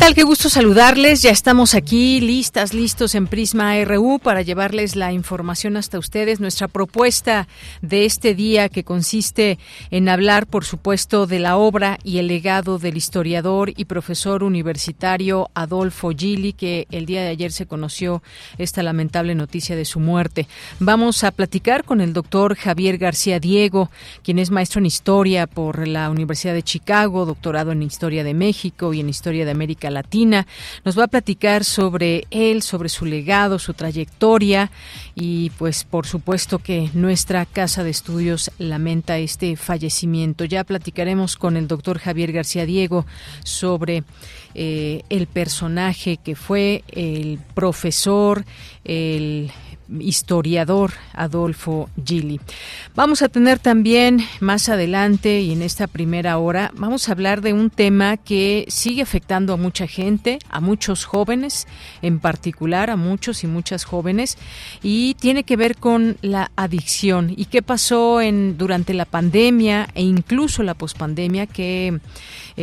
Tal? Qué gusto saludarles. Ya estamos aquí listas, listos en Prisma RU para llevarles la información hasta ustedes. Nuestra propuesta de este día que consiste en hablar, por supuesto, de la obra y el legado del historiador y profesor universitario Adolfo Gili, que el día de ayer se conoció esta lamentable noticia de su muerte. Vamos a platicar con el doctor Javier García Diego, quien es maestro en historia por la Universidad de Chicago, doctorado en historia de México y en historia de América Latina. Nos va a platicar sobre él, sobre su legado, su trayectoria y pues por supuesto que nuestra casa de estudios lamenta este fallecimiento. Ya platicaremos con el doctor Javier García Diego sobre eh, el personaje que fue el profesor, el historiador Adolfo Gili. Vamos a tener también más adelante y en esta primera hora, vamos a hablar de un tema que sigue afectando a mucha gente, a muchos jóvenes, en particular a muchos y muchas jóvenes, y tiene que ver con la adicción y qué pasó en, durante la pandemia e incluso la pospandemia que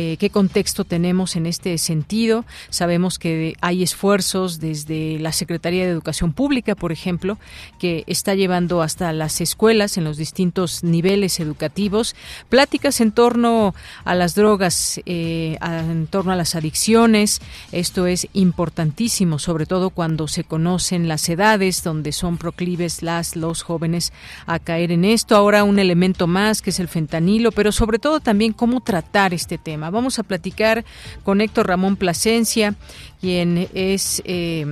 eh, qué contexto tenemos en este sentido. Sabemos que hay esfuerzos desde la Secretaría de Educación Pública, por ejemplo, que está llevando hasta las escuelas en los distintos niveles educativos pláticas en torno a las drogas, eh, en torno a las adicciones. Esto es importantísimo, sobre todo cuando se conocen las edades donde son proclives los jóvenes a caer en esto. Ahora un elemento más que es el fentanilo, pero sobre todo también cómo tratar este tema. Vamos a platicar con Héctor Ramón Plasencia, quien es eh,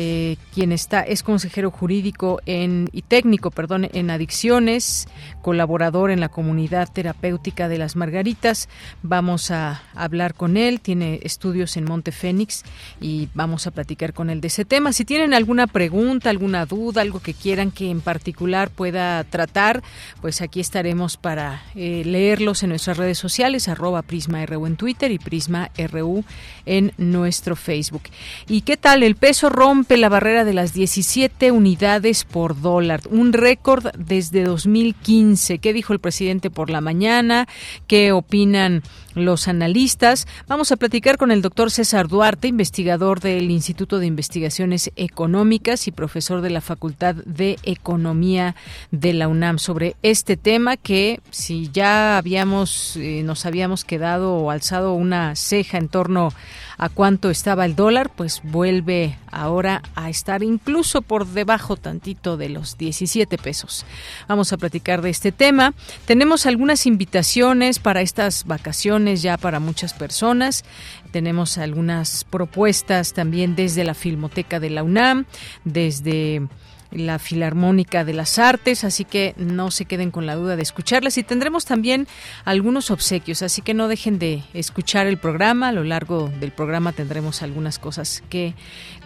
eh, quien está es consejero jurídico y técnico, perdón, en adicciones, colaborador en la comunidad terapéutica de las Margaritas. Vamos a hablar con él, tiene estudios en Monte Fénix y vamos a platicar con él de ese tema. Si tienen alguna pregunta, alguna duda, algo que quieran que en particular pueda tratar, pues aquí estaremos para eh, leerlos en nuestras redes sociales, arroba Prisma RU en Twitter y Prisma RU en nuestro Facebook. ¿Y qué tal? El peso rompe la barrera de las 17 unidades por dólar, un récord desde 2015. ¿Qué dijo el presidente por la mañana? ¿Qué opinan los analistas? Vamos a platicar con el doctor César Duarte, investigador del Instituto de Investigaciones Económicas y profesor de la Facultad de Economía de la UNAM, sobre este tema que si ya habíamos, eh, nos habíamos quedado o alzado una ceja en torno a cuánto estaba el dólar, pues vuelve ahora a estar incluso por debajo tantito de los 17 pesos. Vamos a platicar de este tema. Tenemos algunas invitaciones para estas vacaciones ya para muchas personas. Tenemos algunas propuestas también desde la Filmoteca de la UNAM, desde la Filarmónica de las Artes, así que no se queden con la duda de escucharlas. Y tendremos también algunos obsequios, así que no dejen de escuchar el programa, a lo largo del programa tendremos algunas cosas que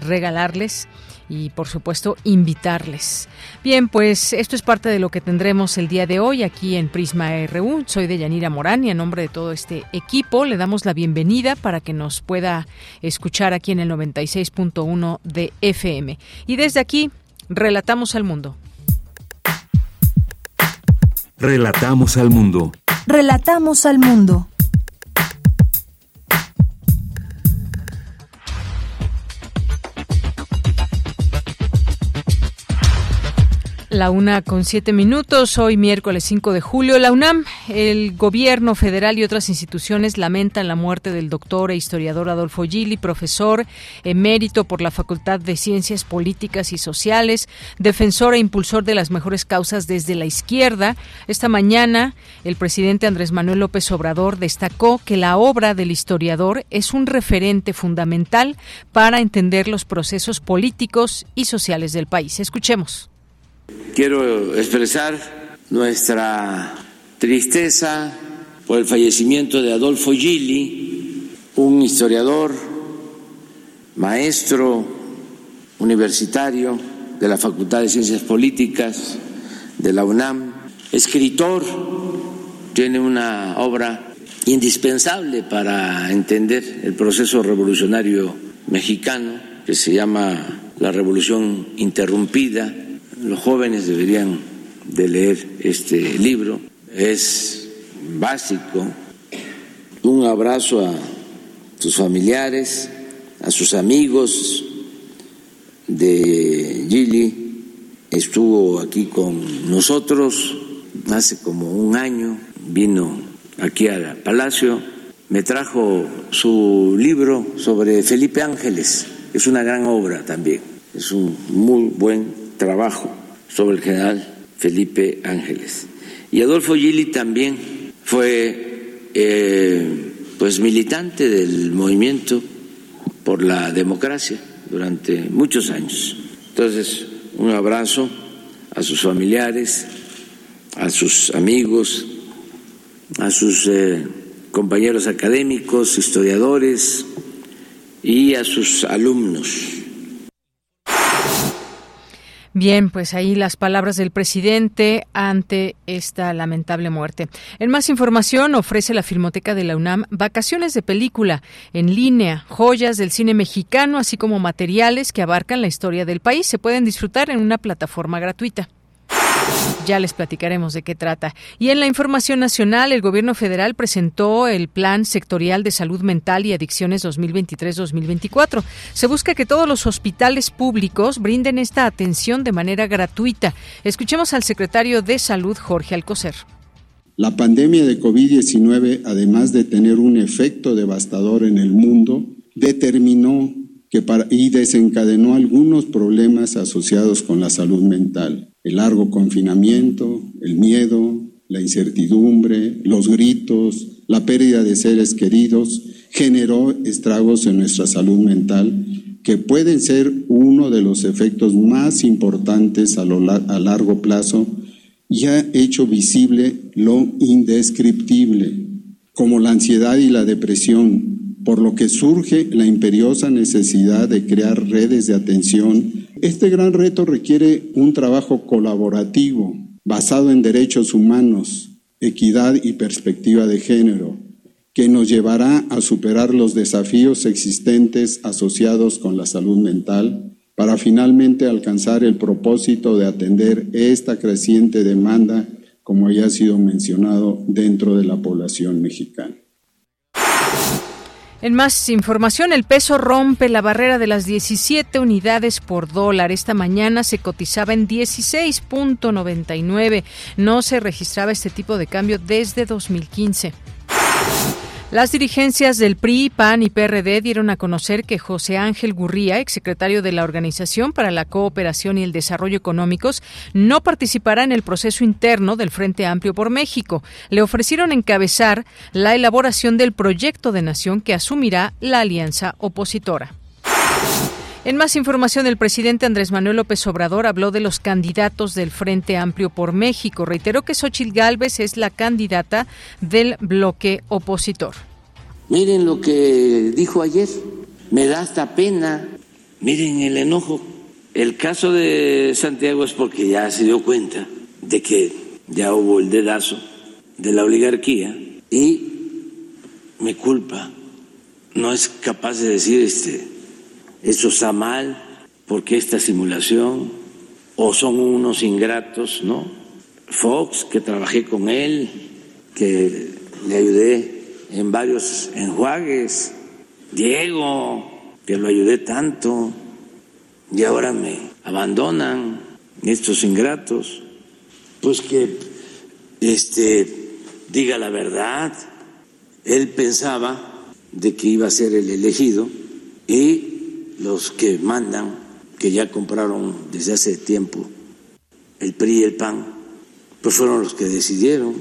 regalarles y por supuesto invitarles. Bien, pues esto es parte de lo que tendremos el día de hoy aquí en Prisma RU. Soy de Yanira Morán y en nombre de todo este equipo le damos la bienvenida para que nos pueda escuchar aquí en el 96.1 de FM. Y desde aquí Relatamos al mundo. Relatamos al mundo. Relatamos al mundo. La una con siete minutos, hoy miércoles 5 de julio. La UNAM, el gobierno federal y otras instituciones lamentan la muerte del doctor e historiador Adolfo Gili, profesor emérito por la Facultad de Ciencias Políticas y Sociales, defensor e impulsor de las mejores causas desde la izquierda. Esta mañana, el presidente Andrés Manuel López Obrador destacó que la obra del historiador es un referente fundamental para entender los procesos políticos y sociales del país. Escuchemos. Quiero expresar nuestra tristeza por el fallecimiento de Adolfo Gili, un historiador, maestro universitario de la Facultad de Ciencias Políticas de la UNAM, escritor, tiene una obra indispensable para entender el proceso revolucionario mexicano que se llama La Revolución Interrumpida los jóvenes deberían de leer este libro. Es básico. Un abrazo a sus familiares, a sus amigos de Gili. Estuvo aquí con nosotros hace como un año. Vino aquí al Palacio. Me trajo su libro sobre Felipe Ángeles. Es una gran obra también. Es un muy buen trabajo sobre el general Felipe Ángeles. Y Adolfo Gili también fue eh, pues militante del movimiento por la democracia durante muchos años. Entonces, un abrazo a sus familiares, a sus amigos, a sus eh, compañeros académicos, historiadores y a sus alumnos. Bien, pues ahí las palabras del presidente ante esta lamentable muerte. En más información ofrece la Filmoteca de la UNAM vacaciones de película en línea, joyas del cine mexicano, así como materiales que abarcan la historia del país. Se pueden disfrutar en una plataforma gratuita. Ya les platicaremos de qué trata. Y en la información nacional, el gobierno federal presentó el Plan Sectorial de Salud Mental y Adicciones 2023-2024. Se busca que todos los hospitales públicos brinden esta atención de manera gratuita. Escuchemos al secretario de Salud, Jorge Alcocer. La pandemia de COVID-19, además de tener un efecto devastador en el mundo, determinó que y desencadenó algunos problemas asociados con la salud mental el largo confinamiento, el miedo, la incertidumbre, los gritos, la pérdida de seres queridos, generó estragos en nuestra salud mental que pueden ser uno de los efectos más importantes a, largo plazo y ha hecho visible lo indescriptible, como la ansiedad y la depresión, por lo que surge la imperiosa necesidad de crear redes de atención. Este gran reto requiere un trabajo colaborativo basado en derechos humanos, equidad y perspectiva de género, que nos llevará a superar los desafíos existentes asociados con la salud mental para finalmente alcanzar el propósito de atender esta creciente demanda, como ya ha sido mencionado, dentro de la población mexicana. En más información, el peso rompe la barrera de las 17 unidades por dólar. Esta mañana se cotizaba en 16.99. No se registraba este tipo de cambio desde 2015. Las dirigencias del PRI, PAN y PRD dieron a conocer que José Ángel Gurría, exsecretario de la Organización para la Cooperación y el Desarrollo Económicos, no participará en el proceso interno del Frente Amplio por México. Le ofrecieron encabezar la elaboración del proyecto de nación que asumirá la alianza opositora. En más información, el presidente Andrés Manuel López Obrador habló de los candidatos del Frente Amplio por México. Reiteró que Xochitl Gálvez es la candidata del bloque opositor. Miren lo que dijo ayer. Me da hasta pena. Miren el enojo. El caso de Santiago es porque ya se dio cuenta de que ya hubo el dedazo de la oligarquía y me culpa. No es capaz de decir este eso está mal, porque esta simulación, o son unos ingratos, ¿no? Fox, que trabajé con él, que le ayudé en varios enjuagues, Diego, que lo ayudé tanto, y ahora me abandonan, estos ingratos, pues que este diga la verdad. Él pensaba de que iba a ser el elegido y los que mandan, que ya compraron desde hace tiempo el PRI y el PAN, pues fueron los que decidieron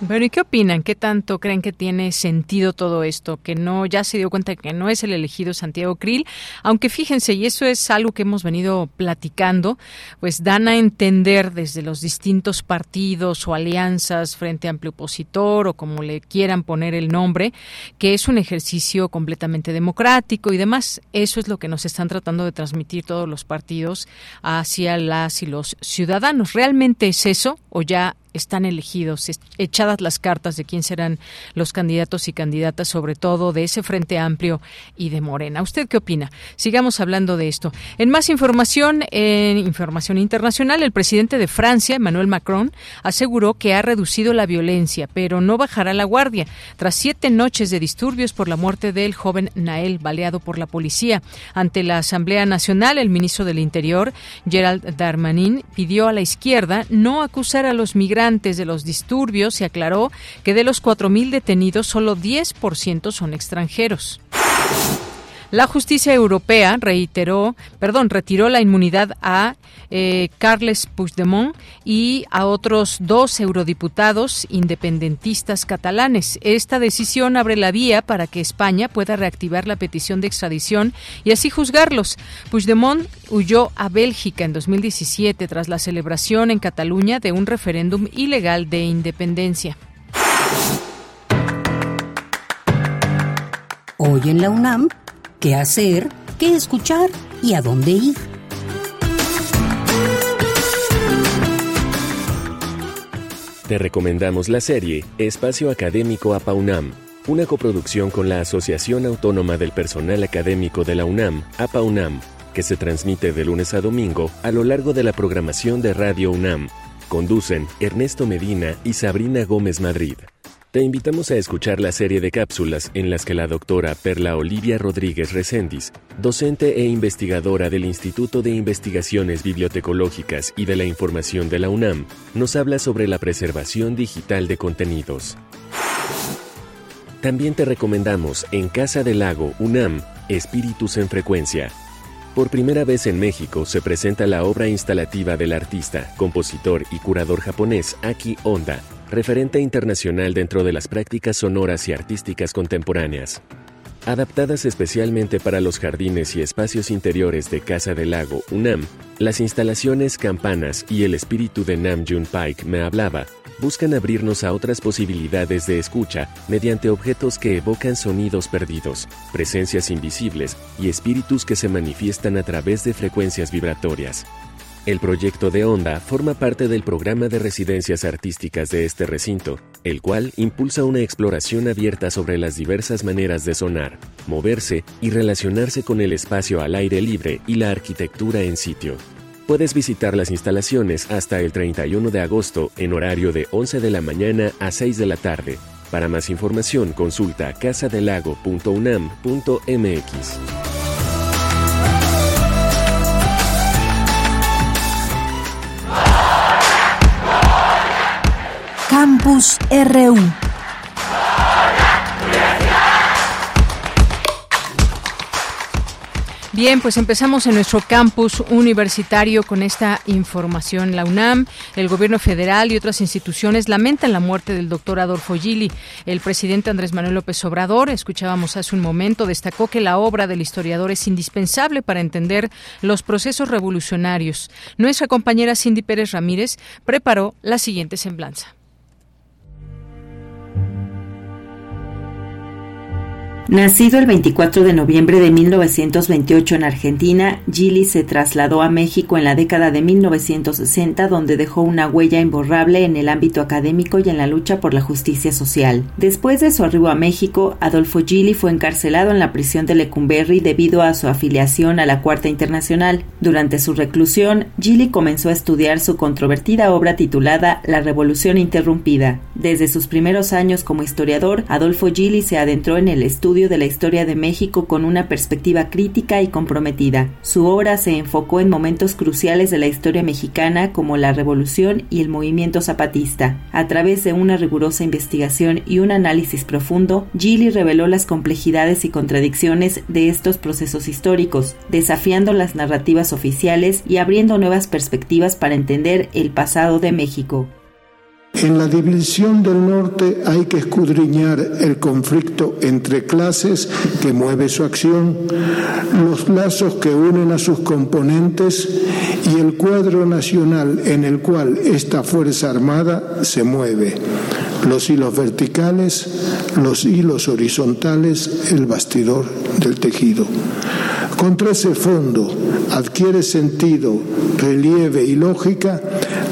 bueno, ¿y qué opinan? ¿Qué tanto creen que tiene sentido todo esto? Que no, ya se dio cuenta que no es el elegido Santiago Krill, aunque fíjense, y eso es algo que hemos venido platicando, pues dan a entender desde los distintos partidos o alianzas frente a amplio opositor o como le quieran poner el nombre, que es un ejercicio completamente democrático y demás. Eso es lo que nos están tratando de transmitir todos los partidos hacia las y los ciudadanos. ¿Realmente es eso o ya están elegidos, echadas las cartas de quién serán los candidatos y candidatas, sobre todo de ese Frente Amplio y de Morena. ¿Usted qué opina? Sigamos hablando de esto. En más información, en información internacional, el presidente de Francia, Emmanuel Macron, aseguró que ha reducido la violencia, pero no bajará la guardia, tras siete noches de disturbios por la muerte del joven Nael, baleado por la policía. Ante la Asamblea Nacional, el ministro del Interior, Gerald Darmanin, pidió a la izquierda no acusar a los migrantes antes de los disturbios se aclaró que de los 4.000 detenidos solo 10% son extranjeros. La justicia europea reiteró, perdón, retiró la inmunidad a eh, Carles Puigdemont y a otros dos eurodiputados independentistas catalanes. Esta decisión abre la vía para que España pueda reactivar la petición de extradición y así juzgarlos. Puigdemont huyó a Bélgica en 2017 tras la celebración en Cataluña de un referéndum ilegal de independencia. Hoy en la UNAM qué hacer, qué escuchar y a dónde ir. Te recomendamos la serie Espacio Académico APAUNAM, una coproducción con la Asociación Autónoma del Personal Académico de la UNAM, APAUNAM, que se transmite de lunes a domingo a lo largo de la programación de Radio UNAM. Conducen Ernesto Medina y Sabrina Gómez Madrid. Te invitamos a escuchar la serie de cápsulas en las que la doctora Perla Olivia Rodríguez Recendis, docente e investigadora del Instituto de Investigaciones Bibliotecológicas y de la Información de la UNAM, nos habla sobre la preservación digital de contenidos. También te recomendamos En Casa del Lago UNAM, Espíritus en Frecuencia. Por primera vez en México se presenta la obra instalativa del artista, compositor y curador japonés Aki Honda, referente internacional dentro de las prácticas sonoras y artísticas contemporáneas. Adaptadas especialmente para los jardines y espacios interiores de Casa del Lago UNAM, las instalaciones Campanas y el espíritu de Nam June Paik me hablaba buscan abrirnos a otras posibilidades de escucha mediante objetos que evocan sonidos perdidos, presencias invisibles y espíritus que se manifiestan a través de frecuencias vibratorias. El proyecto de Onda forma parte del programa de residencias artísticas de este recinto, el cual impulsa una exploración abierta sobre las diversas maneras de sonar, moverse y relacionarse con el espacio al aire libre y la arquitectura en sitio. Puedes visitar las instalaciones hasta el 31 de agosto en horario de 11 de la mañana a 6 de la tarde. Para más información consulta casadelago.unam.mx. Campus RU. Bien, pues empezamos en nuestro campus universitario con esta información. La UNAM, el gobierno federal y otras instituciones lamentan la muerte del doctor Adolfo Gili. El presidente Andrés Manuel López Obrador, escuchábamos hace un momento, destacó que la obra del historiador es indispensable para entender los procesos revolucionarios. Nuestra compañera Cindy Pérez Ramírez preparó la siguiente semblanza. Nacido el 24 de noviembre de 1928 en Argentina, Gili se trasladó a México en la década de 1960, donde dejó una huella imborrable en el ámbito académico y en la lucha por la justicia social. Después de su arribo a México, Adolfo Gili fue encarcelado en la prisión de Lecumberri debido a su afiliación a la Cuarta Internacional. Durante su reclusión, Gili comenzó a estudiar su controvertida obra titulada La Revolución Interrumpida. Desde sus primeros años como historiador, Adolfo Gili se adentró en el estudio de la historia de México con una perspectiva crítica y comprometida. Su obra se enfocó en momentos cruciales de la historia mexicana como la Revolución y el movimiento zapatista. A través de una rigurosa investigación y un análisis profundo, Gili reveló las complejidades y contradicciones de estos procesos históricos, desafiando las narrativas oficiales y abriendo nuevas perspectivas para entender el pasado de México. En la división del norte hay que escudriñar el conflicto entre clases que mueve su acción, los lazos que unen a sus componentes y el cuadro nacional en el cual esta Fuerza Armada se mueve. Los hilos verticales, los hilos horizontales, el bastidor del tejido. Contra ese fondo adquiere sentido, relieve y lógica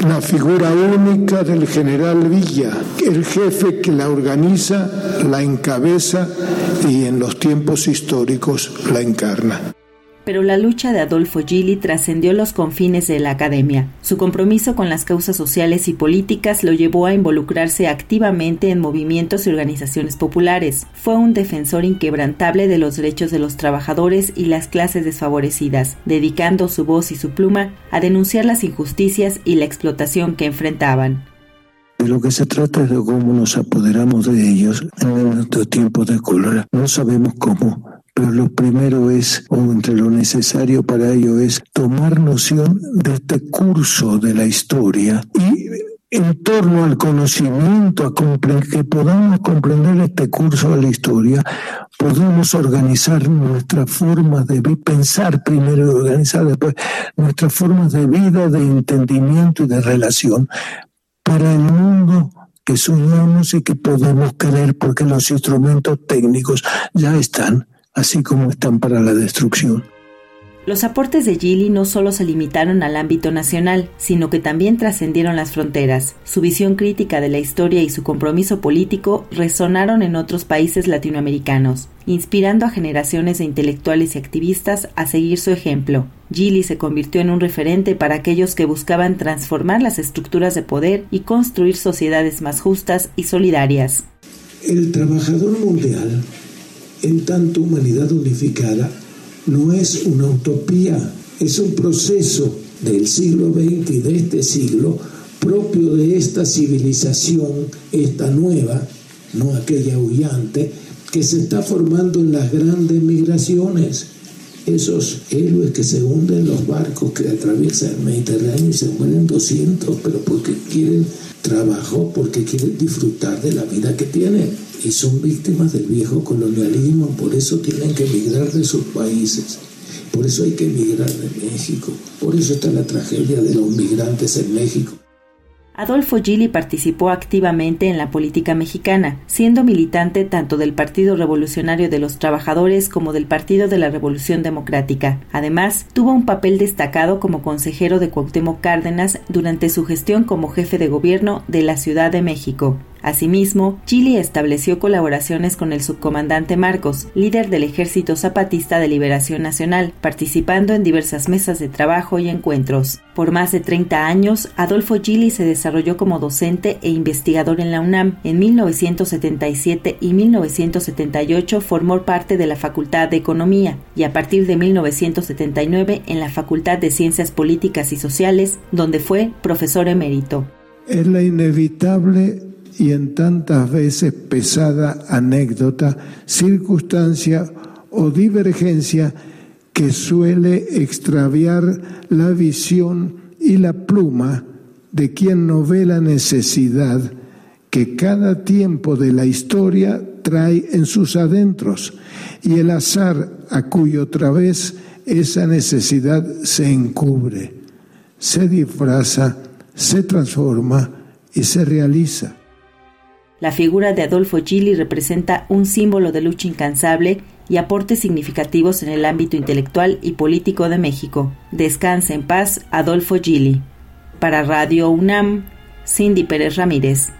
la figura única del general Villa, el jefe que la organiza, la encabeza y en los tiempos históricos la encarna pero la lucha de Adolfo Gili trascendió los confines de la academia. Su compromiso con las causas sociales y políticas lo llevó a involucrarse activamente en movimientos y organizaciones populares. Fue un defensor inquebrantable de los derechos de los trabajadores y las clases desfavorecidas, dedicando su voz y su pluma a denunciar las injusticias y la explotación que enfrentaban. De lo que se trata es de cómo nos apoderamos de ellos en nuestro tiempo de cólera. No sabemos cómo, pero lo primero es, o entre lo necesario para ello es tomar noción de este curso de la historia y en torno al conocimiento, a que podamos comprender este curso de la historia, podemos organizar nuestras formas de pensar primero y organizar después nuestras formas de vida, de entendimiento y de relación para el mundo que soñamos y que podemos querer porque los instrumentos técnicos ya están así como están para la destrucción. Los aportes de Gili no solo se limitaron al ámbito nacional, sino que también trascendieron las fronteras. Su visión crítica de la historia y su compromiso político resonaron en otros países latinoamericanos, inspirando a generaciones de intelectuales y activistas a seguir su ejemplo. Gili se convirtió en un referente para aquellos que buscaban transformar las estructuras de poder y construir sociedades más justas y solidarias. El trabajador mundial en tanto humanidad unificada no es una utopía, es un proceso del siglo XX y de este siglo propio de esta civilización, esta nueva, no aquella huyante, que se está formando en las grandes migraciones. Esos héroes que se hunden en los barcos que atraviesan el Mediterráneo y se mueren 200, pero porque quieren trabajo, porque quieren disfrutar de la vida que tienen y son víctimas del viejo colonialismo, por eso tienen que emigrar de sus países. Por eso hay que emigrar de México. Por eso está la tragedia de los migrantes en México. Adolfo Gili participó activamente en la política mexicana, siendo militante tanto del Partido Revolucionario de los Trabajadores como del Partido de la Revolución Democrática. Además, tuvo un papel destacado como consejero de Cuauhtémoc Cárdenas durante su gestión como jefe de gobierno de la Ciudad de México. Asimismo, Chile estableció colaboraciones con el subcomandante Marcos, líder del Ejército Zapatista de Liberación Nacional, participando en diversas mesas de trabajo y encuentros. Por más de 30 años, Adolfo Gili se desarrolló como docente e investigador en la UNAM. En 1977 y 1978 formó parte de la Facultad de Economía y a partir de 1979 en la Facultad de Ciencias Políticas y Sociales, donde fue profesor emérito. Es la inevitable y en tantas veces pesada anécdota, circunstancia o divergencia que suele extraviar la visión y la pluma de quien no ve la necesidad que cada tiempo de la historia trae en sus adentros y el azar a cuyo través esa necesidad se encubre, se disfraza, se transforma y se realiza. La figura de Adolfo Gili representa un símbolo de lucha incansable y aportes significativos en el ámbito intelectual y político de México. Descanse en paz, Adolfo Gili. Para Radio UNAM, Cindy Pérez Ramírez.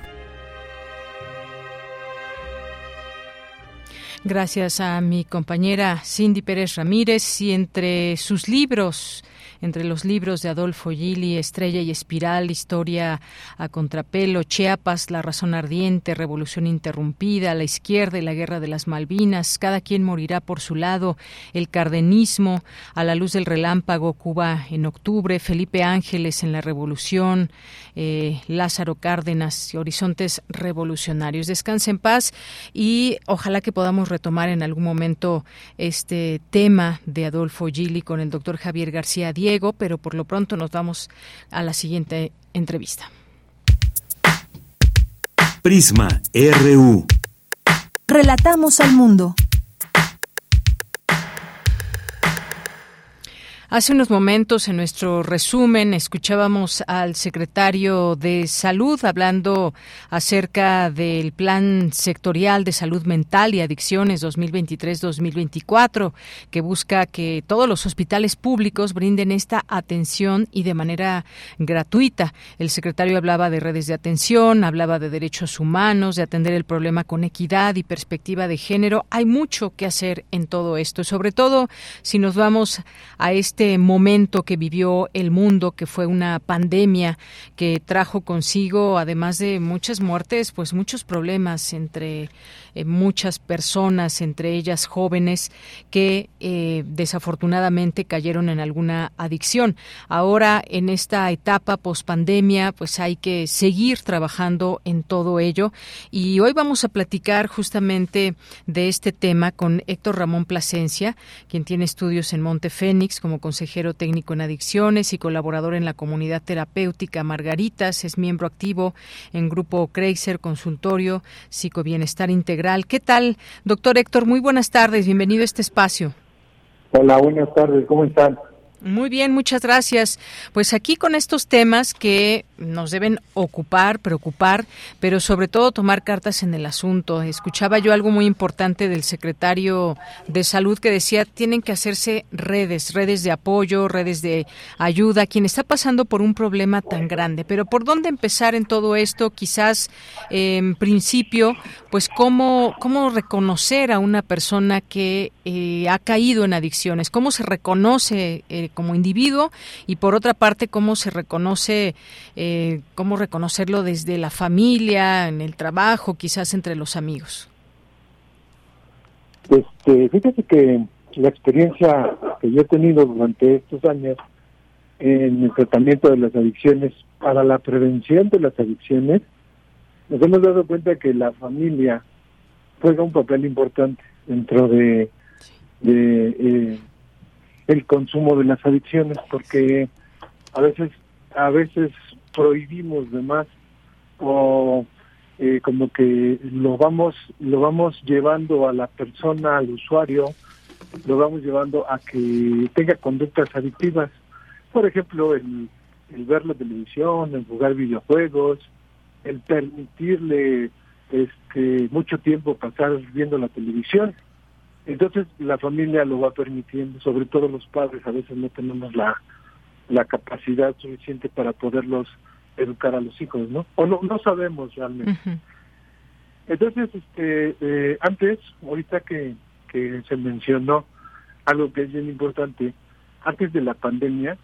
Gracias a mi compañera Cindy Pérez Ramírez y entre sus libros entre los libros de Adolfo Gili, Estrella y Espiral, Historia a Contrapelo, Chiapas, La Razón Ardiente, Revolución Interrumpida, La Izquierda y la Guerra de las Malvinas, Cada quien morirá por su lado, El Cardenismo, A la luz del relámpago, Cuba en octubre, Felipe Ángeles en la Revolución, eh, Lázaro Cárdenas, Horizontes Revolucionarios. Descanse en paz y ojalá que podamos retomar en algún momento este tema de Adolfo Gili con el doctor Javier García Diego, pero por lo pronto nos vamos a la siguiente entrevista. Prisma RU. Relatamos al mundo. Hace unos momentos en nuestro resumen escuchábamos al secretario de Salud hablando acerca del Plan Sectorial de Salud Mental y Adicciones 2023-2024 que busca que todos los hospitales públicos brinden esta atención y de manera gratuita. El secretario hablaba de redes de atención, hablaba de derechos humanos, de atender el problema con equidad y perspectiva de género. Hay mucho que hacer en todo esto, sobre todo si nos vamos a este este momento que vivió el mundo, que fue una pandemia que trajo consigo, además de muchas muertes, pues muchos problemas entre eh, muchas personas, entre ellas jóvenes, que eh, desafortunadamente cayeron en alguna adicción. Ahora, en esta etapa pospandemia, pues hay que seguir trabajando en todo ello. Y hoy vamos a platicar justamente de este tema con Héctor Ramón Plasencia, quien tiene estudios en Monte Fénix como consejero técnico en adicciones y colaborador en la comunidad terapéutica Margaritas. Es miembro activo en Grupo Kreiser Consultorio Psicobienestar Integral ¿Qué tal, doctor Héctor? Muy buenas tardes, bienvenido a este espacio. Hola, buenas tardes, ¿cómo están? Muy bien, muchas gracias. Pues aquí con estos temas que nos deben ocupar, preocupar, pero sobre todo tomar cartas en el asunto. Escuchaba yo algo muy importante del secretario de Salud que decía tienen que hacerse redes, redes de apoyo, redes de ayuda, quien está pasando por un problema tan grande. Pero ¿por dónde empezar en todo esto? Quizás en principio, pues cómo, cómo reconocer a una persona que eh, ha caído en adicciones, cómo se reconoce eh, como individuo y por otra parte cómo se reconoce eh, cómo reconocerlo desde la familia, en el trabajo, quizás entre los amigos. Este, fíjate que la experiencia que yo he tenido durante estos años en el tratamiento de las adicciones, para la prevención de las adicciones, nos hemos dado cuenta que la familia juega un papel importante dentro de, eh, el consumo de las adicciones, porque a veces a veces prohibimos de más o eh, como que lo vamos lo vamos llevando a la persona al usuario lo vamos llevando a que tenga conductas adictivas. Por ejemplo el, el ver la televisión el jugar videojuegos el permitirle este mucho tiempo pasar viendo la televisión entonces la familia lo va permitiendo sobre todo los padres a veces no tenemos la la capacidad suficiente para poderlos educar a los hijos, ¿no? O no, no sabemos realmente. Entonces, este, eh, antes, ahorita que, que se mencionó algo que es bien importante, antes de la pandemia,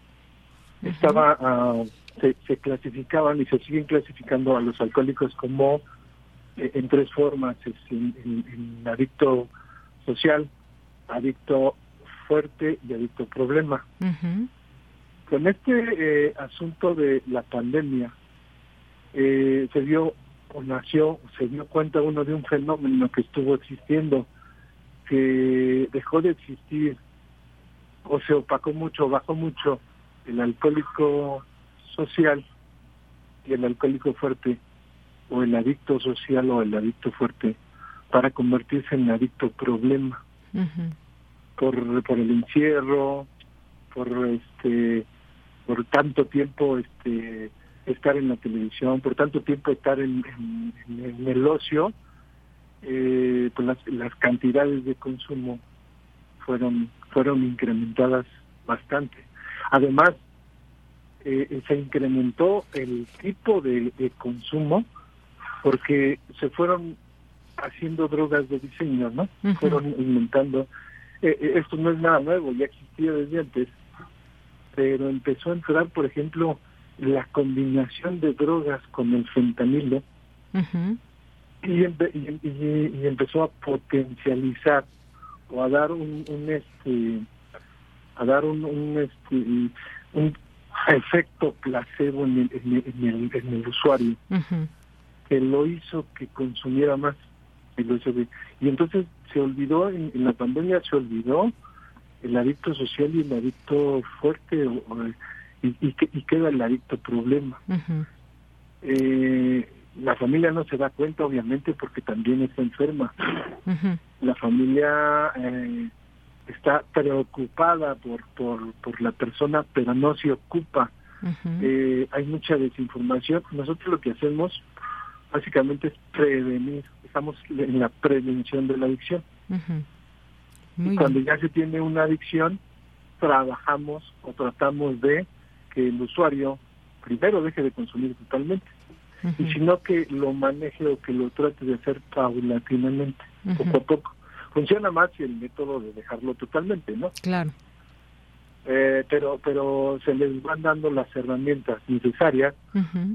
estaba, ah, se, se, clasificaban y se siguen clasificando a los alcohólicos como eh, en tres formas, es en, adicto social, adicto fuerte y adicto problema. Con este eh, asunto de la pandemia, eh, se dio o nació, se dio cuenta uno de un fenómeno que estuvo existiendo, que dejó de existir o se opacó mucho, bajó mucho el alcohólico social y el alcohólico fuerte, o el adicto social o el adicto fuerte, para convertirse en adicto problema. por, por el encierro, por este por tanto tiempo este estar en la televisión, por tanto tiempo estar en, el ocio, eh, pues las, las cantidades de consumo fueron fueron incrementadas bastante. Además, eh, se incrementó el tipo de, consumo porque se fueron haciendo drogas de diseño, ¿no? Fueron inventando. Eh, esto no es nada nuevo, ya existía desde antes, pero empezó a entrar, por ejemplo, la combinación de drogas con el fentanilo y, y, empezó a potencializar o a dar un, este a dar un, un este un efecto placebo en el, en el, usuario. Que lo hizo que consumiera más. El y entonces se olvidó en, la pandemia se olvidó el adicto social y el adicto fuerte y, y, y, queda el adicto problema. Eh, la familia no se da cuenta obviamente porque también está enferma. La familia eh, está preocupada por, por, por la persona pero no se ocupa. Eh, hay mucha desinformación. Nosotros lo que hacemos básicamente es prevenir. Estamos en la prevención de la adicción. Y cuando ya se tiene una adicción trabajamos o tratamos de que el usuario primero deje de consumir totalmente. Y sino que lo maneje o que lo trate de hacer paulatinamente, poco a poco. Funciona más el método de dejarlo totalmente, ¿no? Claro. Eh, pero pero se les van dando las herramientas necesarias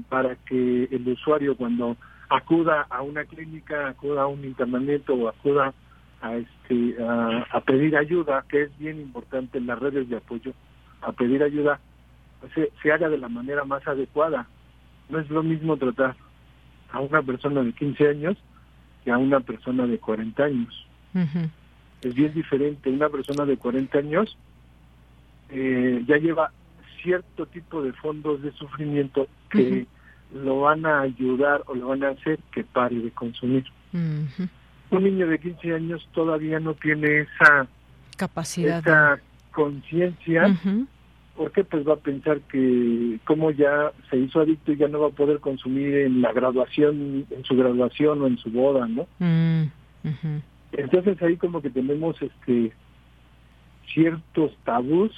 para que el usuario cuando acuda a una clínica, acuda a un internamiento o acuda a este a, pedir ayuda, que es bien importante en las redes de apoyo, a pedir ayuda, se, se haga de la manera más adecuada, no es lo mismo tratar a una persona de 15 años que a una persona de 40 años. Es bien diferente. Una persona de 40 años eh, ya lleva cierto tipo de fondos de sufrimiento que lo van a ayudar o lo van a hacer que pare de consumir. Un niño de 15 años todavía no tiene esa capacidad, esa conciencia porque pues va a pensar que como ya se hizo adicto y ya no va a poder consumir en la graduación, en su graduación o en su boda, ¿no? Entonces ahí como que tenemos este ciertos tabús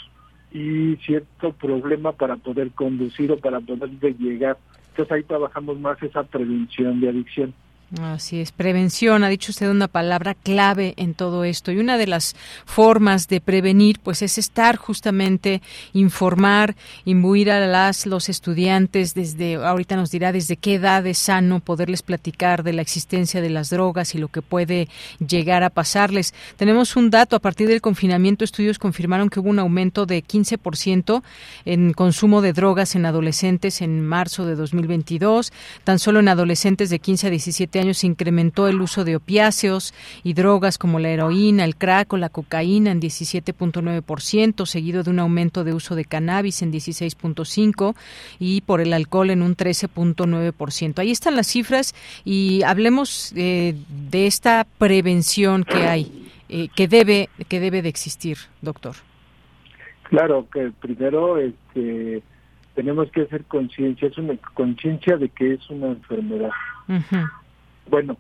y cierto problema para poder conducir o para poder llegar. Entonces ahí trabajamos más esa prevención de adicción. Así es, prevención, ha dicho usted una palabra clave en todo esto y una de las formas de prevenir pues es estar justamente informar, imbuir a las los estudiantes desde ahorita nos dirá desde qué edad es sano poderles platicar de la existencia de las drogas y lo que puede llegar a pasarles. Tenemos un dato a partir del confinamiento estudios confirmaron que hubo un aumento de 15% en consumo de drogas en adolescentes en marzo de 2022, tan solo en adolescentes de 15 a 17 años se incrementó el uso de opiáceos y drogas como la heroína, el crack o la cocaína en 17.9%, seguido de un aumento de uso de cannabis en 16.5% y por el alcohol en un 13.9%. Ahí están las cifras y hablemos eh, de esta prevención que hay, eh, que debe que debe de existir, doctor. Claro, que primero este, tenemos que hacer conciencia, es una conciencia de que es una enfermedad. Bueno,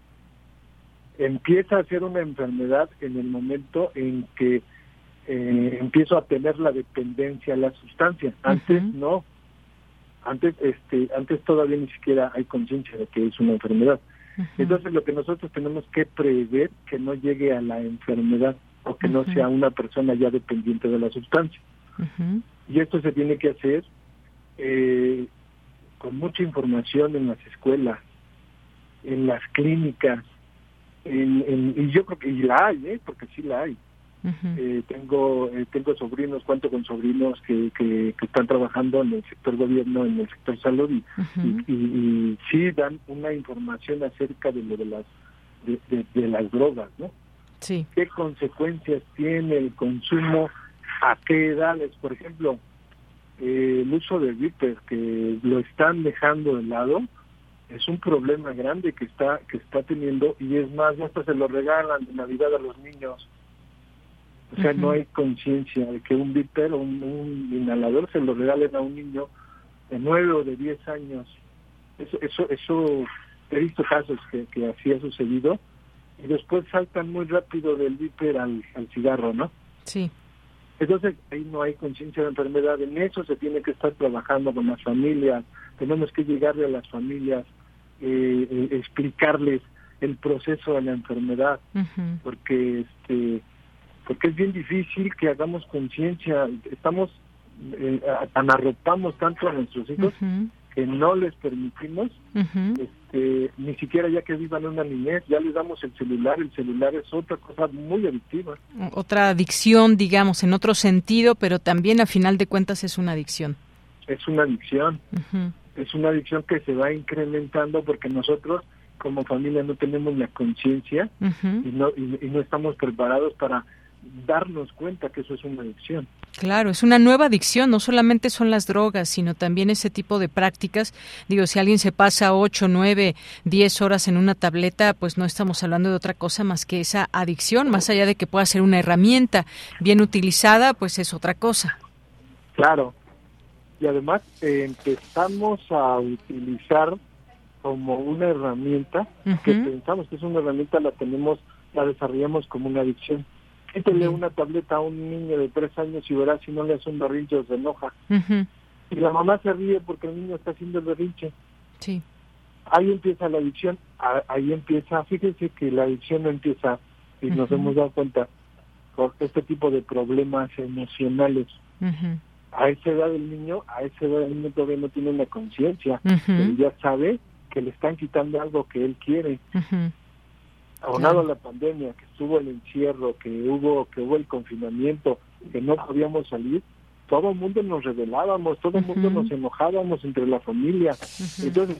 empieza a ser una enfermedad en el momento en que eh, empiezo a tener la dependencia a la sustancia. Antes no. Antes, este, antes todavía ni siquiera hay conciencia de que es una enfermedad. Entonces lo que nosotros tenemos que prever que no llegue a la enfermedad o que no sea una persona ya dependiente de la sustancia. Y esto se tiene que hacer eh, con mucha información en las escuelas, en las clínicas, en, y yo creo que y la hay, ¿eh? porque sí la hay. eh, tengo eh, tengo sobrinos, cuento con sobrinos que, que, están trabajando en el sector gobierno, en el sector salud y, y, sí dan una información acerca de lo de las de, las drogas, ¿no? Sí. ¿Qué consecuencias tiene el consumo? ¿A qué edades? Por ejemplo, eh, el uso de Viper, que lo están dejando de lado, es un problema grande que está que está teniendo y es más hasta se lo regalan de navidad a los niños. O sea no hay conciencia de que un viper o un, inhalador se lo regalen a un niño de nueve o de diez años. Eso eso eso he visto casos que, que así ha sucedido. Y después saltan muy rápido del viper al, al cigarro no sí entonces ahí no hay conciencia de enfermedad en eso se tiene que estar trabajando con las familias tenemos que llegarle a las familias, eh, eh, explicarles el proceso de la enfermedad, porque este porque es bien difícil que hagamos conciencia. Estamos eh, tan arropamos tanto a nuestros hijos que no les permitimos este, ni siquiera ya que vivan una niñez, ya les damos el celular, el celular es otra cosa muy adictiva. Otra adicción, digamos, en otro sentido, pero también a final de cuentas es una adicción. Es una adicción, es una adicción que se va incrementando porque nosotros como familia no tenemos la conciencia y, no, y no estamos preparados para darnos cuenta que eso es una adicción. Claro, es una nueva adicción, no solamente son las drogas, sino también ese tipo de prácticas. Digo, si alguien se pasa 8, 9, 10 horas en una tableta, pues no estamos hablando de otra cosa más que esa adicción, más allá de que pueda ser una herramienta bien utilizada, pues es otra cosa. Claro, y además eh, empezamos a utilizar como una herramienta, que pensamos que es una herramienta, la tenemos, la desarrollamos como una adicción Quítale una tableta a un niño de tres años y verás si no le hace un berrinche o se enoja. Y la mamá se ríe porque el niño está haciendo el berrinche. Sí. Ahí empieza la adicción, ahí empieza, fíjense que la adicción no empieza, y nos hemos dado cuenta, por este tipo de problemas emocionales. A esa edad del niño, a esa edad el niño todavía no tiene una conciencia, él ya sabe que le están quitando algo que él quiere aunado a la pandemia, que estuvo el encierro, que hubo que hubo el confinamiento, que no podíamos salir, todo el mundo nos rebelábamos, todo el mundo nos enojábamos entre la familia. Entonces,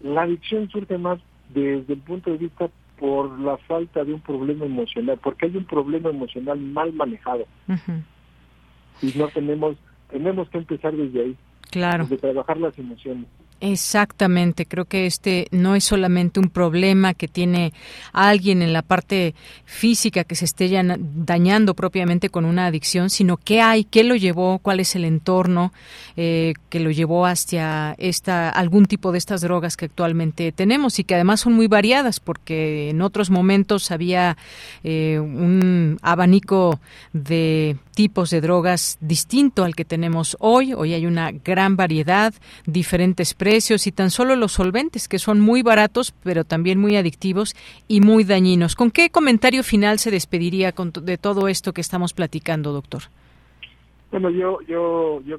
la adicción surge más desde el punto de vista por la falta de un problema emocional, porque hay un problema emocional mal manejado. Y no tenemos, tenemos que empezar desde ahí. Claro. Desde trabajar las emociones. Exactamente, creo que este no es solamente un problema que tiene alguien en la parte física que se esté dañando propiamente con una adicción, sino qué hay, qué lo llevó, cuál es el entorno eh, que lo llevó hacia esta algún tipo de estas drogas que actualmente tenemos y que además son muy variadas porque en otros momentos había eh, un abanico de tipos de drogas distinto al que tenemos hoy. Hoy hay una gran variedad, diferentes precios y tan solo los solventes, que son muy baratos, pero también muy adictivos y muy dañinos. ¿Con qué comentario final se despediría con de todo esto que estamos platicando, doctor? Bueno, yo, yo, yo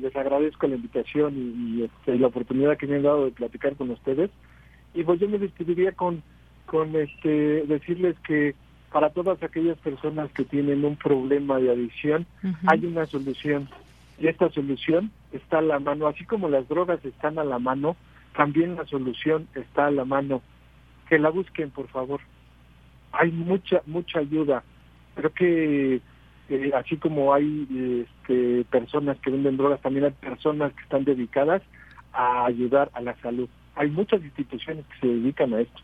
les agradezco la invitación y, este, la oportunidad que me han dado de platicar con ustedes. Y pues yo me despediría con, con este, decirles que para todas aquellas personas que tienen un problema de adicción, hay una solución. Y esta solución está a la mano, así como las drogas están a la mano, también la solución está a la mano. Que la busquen, por favor. Hay mucha, mucha ayuda. Creo que eh, así como hay este, personas que venden drogas, también hay personas que están dedicadas a ayudar a la salud. Hay muchas instituciones que se dedican a esto.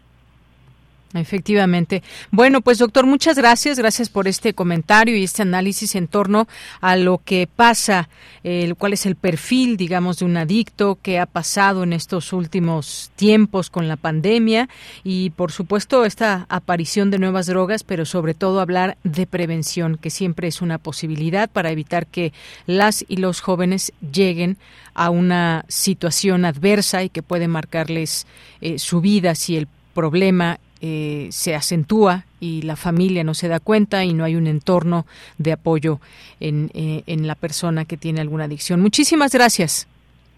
Efectivamente. Bueno, pues doctor, muchas gracias. Gracias por este comentario y este análisis en torno a lo que pasa, el cuál es el perfil, digamos, de un adicto, qué ha pasado en estos últimos tiempos con la pandemia y, por supuesto, esta aparición de nuevas drogas, pero sobre todo hablar de prevención, que siempre es una posibilidad para evitar que las y los jóvenes lleguen a una situación adversa y que puede marcarles eh, su vida si el problema eh, se acentúa y la familia no se da cuenta y no hay un entorno de apoyo en, eh, en la persona que tiene alguna adicción. Muchísimas gracias.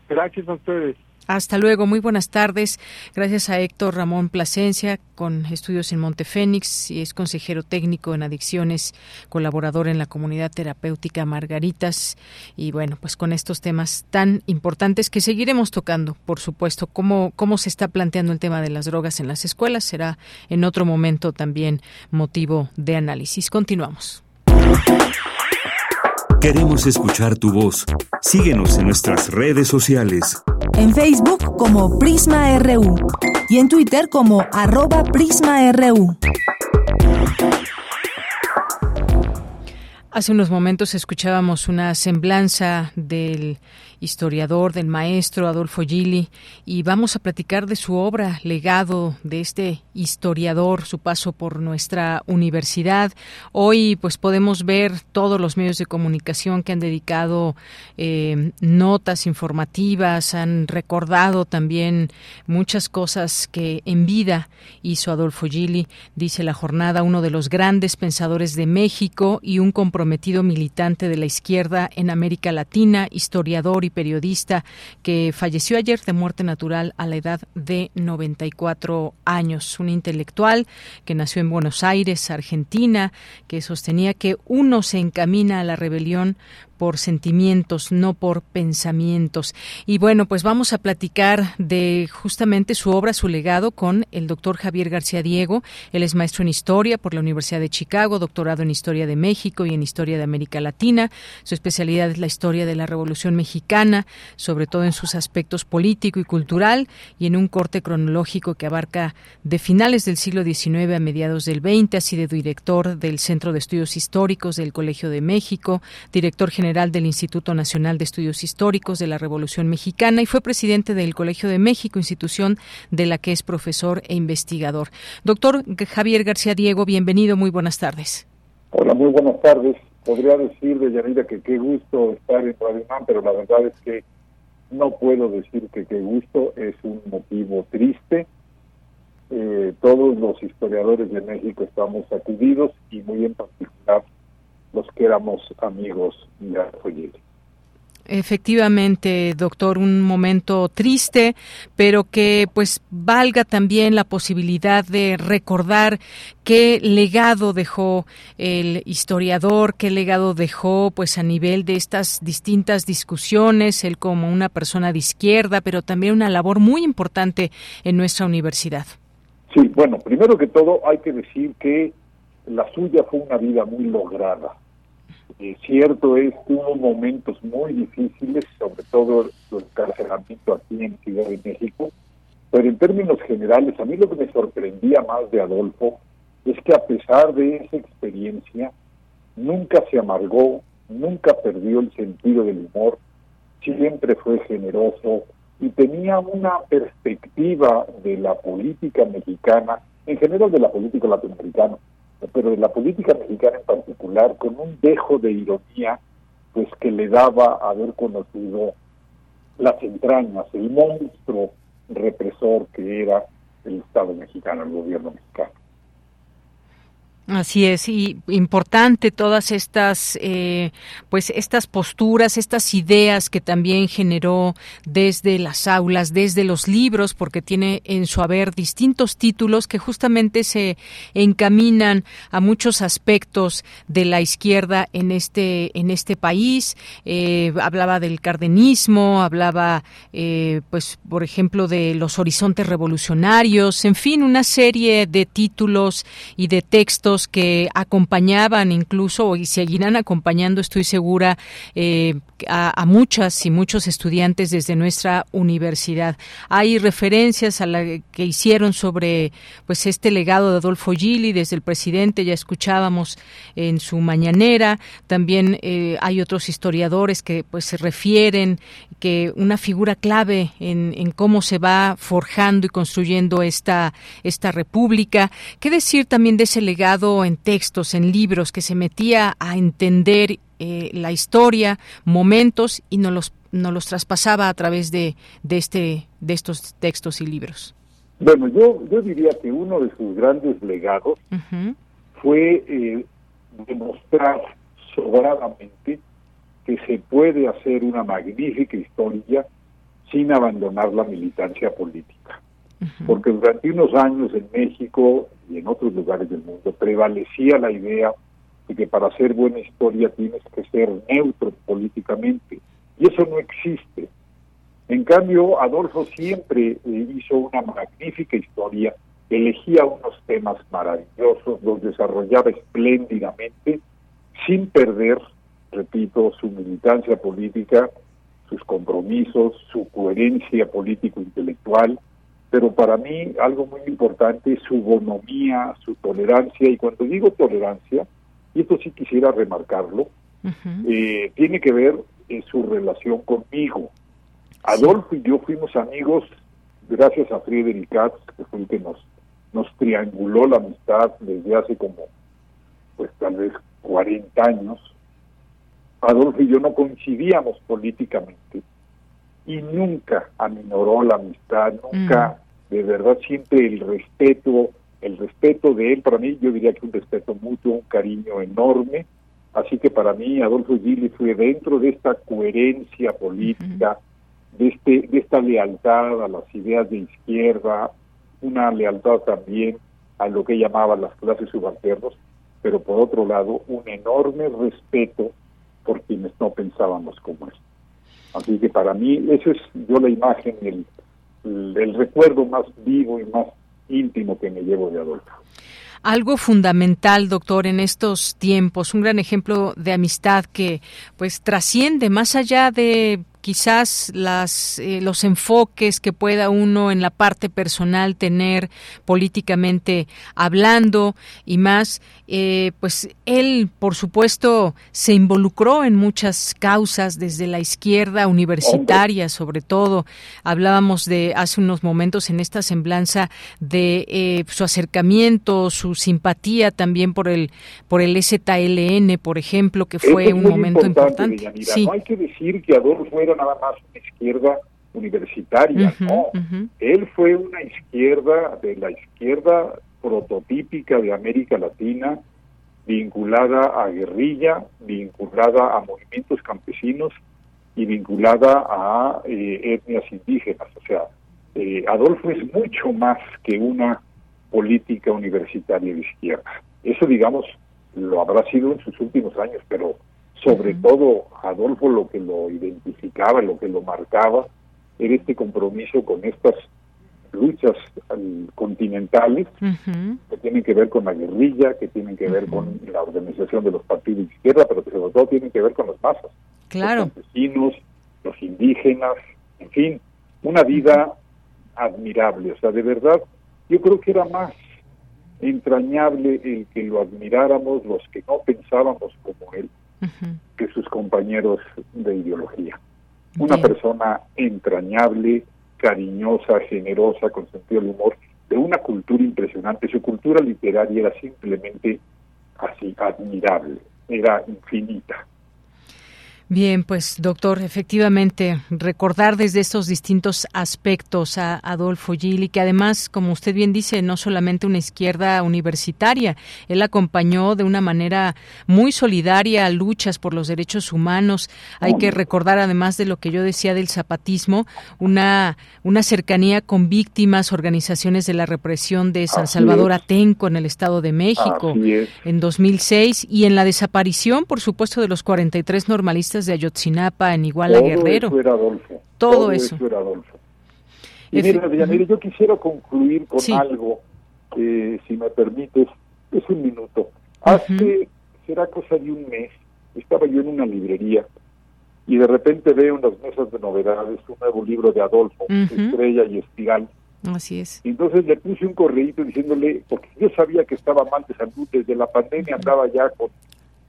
Gracias a ustedes. Hasta luego, muy buenas tardes. Gracias a Héctor Ramón Plasencia, con estudios en Montefénix y es consejero técnico en adicciones, colaborador en la comunidad terapéutica Margaritas. Y bueno, pues con estos temas tan importantes que seguiremos tocando, por supuesto, cómo, cómo se está planteando el tema de las drogas en las escuelas será en otro momento también motivo de análisis. Continuamos. Queremos escuchar tu voz. Síguenos en nuestras redes sociales. En Facebook como Prisma RU y en Twitter como arroba PrismaRU. Hace unos momentos escuchábamos una semblanza del historiador, del maestro Adolfo Gili, y vamos a platicar de su obra, legado de este historiador, su paso por nuestra universidad. Hoy, pues podemos ver todos los medios de comunicación que han dedicado eh, notas informativas, han recordado también muchas cosas que en vida hizo Adolfo Gili, dice la jornada, uno de los grandes pensadores de México y un comprometido militante de la izquierda en América Latina, historiador y periodista que falleció ayer de muerte natural a la edad de 94 años. Un intelectual que nació en Buenos Aires, Argentina, que sostenía que uno se encamina a la rebelión por sentimientos, no por pensamientos. Y bueno, pues vamos a platicar de justamente su obra, su legado con el doctor Javier García Diego. Él es maestro en historia por la Universidad de Chicago, doctorado en historia de México y en historia de América Latina. Su especialidad es la historia de la Revolución Mexicana, sobre todo en sus aspectos político y cultural y en un corte cronológico que abarca de finales del siglo XIX a mediados del XX. Ha sido director del Centro de Estudios Históricos del Colegio de México, director general del Instituto Nacional de Estudios Históricos de la Revolución Mexicana y fue presidente del Colegio de México, institución de la que es profesor e investigador. Doctor Javier García Diego, bienvenido, muy buenas tardes. Hola, muy buenas tardes. Podría decir de Yanira que qué gusto estar en Radio pero la verdad es que no puedo decir que qué gusto, es un motivo triste. Eh, todos los historiadores de México estamos sacudidos y muy en particular los que éramos amigos de Efectivamente, doctor, un momento triste, pero que pues valga también la posibilidad de recordar qué legado dejó el historiador, qué legado dejó pues a nivel de estas distintas discusiones, él como una persona de izquierda, pero también una labor muy importante en nuestra universidad. Sí, bueno, primero que todo hay que decir que la suya fue una vida muy lograda. Eh, cierto es que hubo momentos muy difíciles, sobre todo el encarcelamiento aquí en Ciudad de México, pero en términos generales, a mí lo que me sorprendía más de Adolfo es que a pesar de esa experiencia, nunca se amargó, nunca perdió el sentido del humor, siempre fue generoso y tenía una perspectiva de la política mexicana, en general de la política latinoamericana, pero de la política mexicana en particular, con un dejo de ironía, pues que le daba haber conocido las entrañas, el monstruo represor que era el Estado mexicano, el gobierno mexicano. Así es, y importante todas estas, eh, pues estas posturas, estas ideas que también generó desde las aulas, desde los libros, porque tiene en su haber distintos títulos que justamente se encaminan a muchos aspectos de la izquierda en este en este país. Eh, hablaba del cardenismo, hablaba, eh, pues, por ejemplo, de los horizontes revolucionarios, en fin, una serie de títulos y de textos que acompañaban incluso y seguirán acompañando, estoy segura, eh, a, muchas y muchos estudiantes desde nuestra universidad. Hay referencias a la que hicieron sobre pues este legado de Adolfo Gili desde el presidente, ya escuchábamos en su mañanera. También eh, hay otros historiadores que pues se refieren que una figura clave en, en cómo se va forjando y construyendo esta, esta república. ¿Qué decir también de ese legado en textos, en libros, que se metía a entender eh, la historia, momentos y nos los, nos los traspasaba a través de, de, este, de estos textos y libros. Bueno, yo, yo diría que uno de sus grandes legados fue eh, demostrar sobradamente que se puede hacer una magnífica historia sin abandonar la militancia política. Porque durante unos años en México y en otros lugares del mundo prevalecía la idea que para hacer buena historia tienes que ser neutro políticamente. Y eso no existe. En cambio, Adolfo siempre eh, hizo una magnífica historia, elegía unos temas maravillosos, los desarrollaba espléndidamente, sin perder, repito, su militancia política, sus compromisos, su coherencia político-intelectual, pero para mí algo muy importante es su bonomía, su tolerancia, y cuando digo tolerancia, y esto sí quisiera remarcarlo, eh, tiene que ver en su relación conmigo. Adolfo y yo fuimos amigos gracias a Friedrich Katz, que fue el que nos, nos trianguló la amistad desde hace como, pues tal vez 40 años. Adolfo y yo no coincidíamos políticamente y nunca aminoró la amistad, nunca, mm. de verdad, siempre el respeto el respeto de él, para mí yo diría que un respeto mutuo, un cariño enorme, Así que para mí Adolfo Gili fue dentro de esta coherencia política, de, este, de esta lealtad a las ideas de izquierda, una lealtad también a lo que llamaba las clases subalternos, pero por otro lado un enorme respeto por quienes no pensábamos como esto. Así que para mí esa es yo la imagen, el, el recuerdo más vivo y más íntimo que me llevo de Adolfo algo fundamental, doctor, en estos tiempos, un gran ejemplo de amistad que pues trasciende más allá de quizás las, eh, los enfoques que pueda uno en la parte personal tener políticamente hablando y más, eh, pues él, por supuesto, se involucró en muchas causas desde la izquierda universitaria, sobre todo. Hablábamos de hace unos momentos en esta semblanza de eh, su acercamiento, su simpatía también por el por el STLN, por ejemplo, que fue un momento importante. Sí. No hay que decir que Adolfo nada más una izquierda universitaria, no. Él fue una izquierda de la izquierda prototípica de América Latina, vinculada a guerrilla, vinculada a movimientos campesinos y vinculada a eh, etnias indígenas. O sea, eh, Adolfo es mucho más que una política universitaria de izquierda. Eso, digamos, lo habrá sido en sus últimos años, pero sobre todo Adolfo lo que lo identificaba, lo que lo marcaba, era este compromiso con estas luchas continentales que tienen que ver con la guerrilla, que tienen que ver con la organización de los partidos de izquierda, pero que sobre todo tienen que ver con las masas. Claro. Los campesinos, los indígenas, en fin, una vida admirable. O sea, de verdad, yo creo que era más entrañable el que lo admiráramos los que no pensábamos como él, que sus compañeros de ideología. Una persona entrañable, cariñosa, generosa, con sentido del humor, de una cultura impresionante. Su cultura literaria era simplemente así, admirable, era infinita. Bien, pues doctor, efectivamente, recordar desde estos distintos aspectos a Adolfo Gili, que además, como usted bien dice, no solamente una izquierda universitaria, él acompañó de una manera muy solidaria luchas por los derechos humanos. Hay que recordar, además de lo que yo decía del zapatismo, una, una cercanía con víctimas, organizaciones de la represión de San Salvador Atenco en el Estado de México en 2006 y en la desaparición, por supuesto, de los 43 normalistas de Ayotzinapa, en Iguala Guerrero. Eso era Adolfo. Todo, eso. era Adolfo. Y mira, yo quisiera concluir con algo, que si me permites, es un minuto. Hace, será cosa de un mes, estaba yo en una librería y de repente veo en las mesas de novedades un nuevo libro de Adolfo, Estrella y Espigal. Así es. Entonces le puse un correíto diciéndole, porque yo sabía que estaba mal de salud, desde la pandemia andaba ya con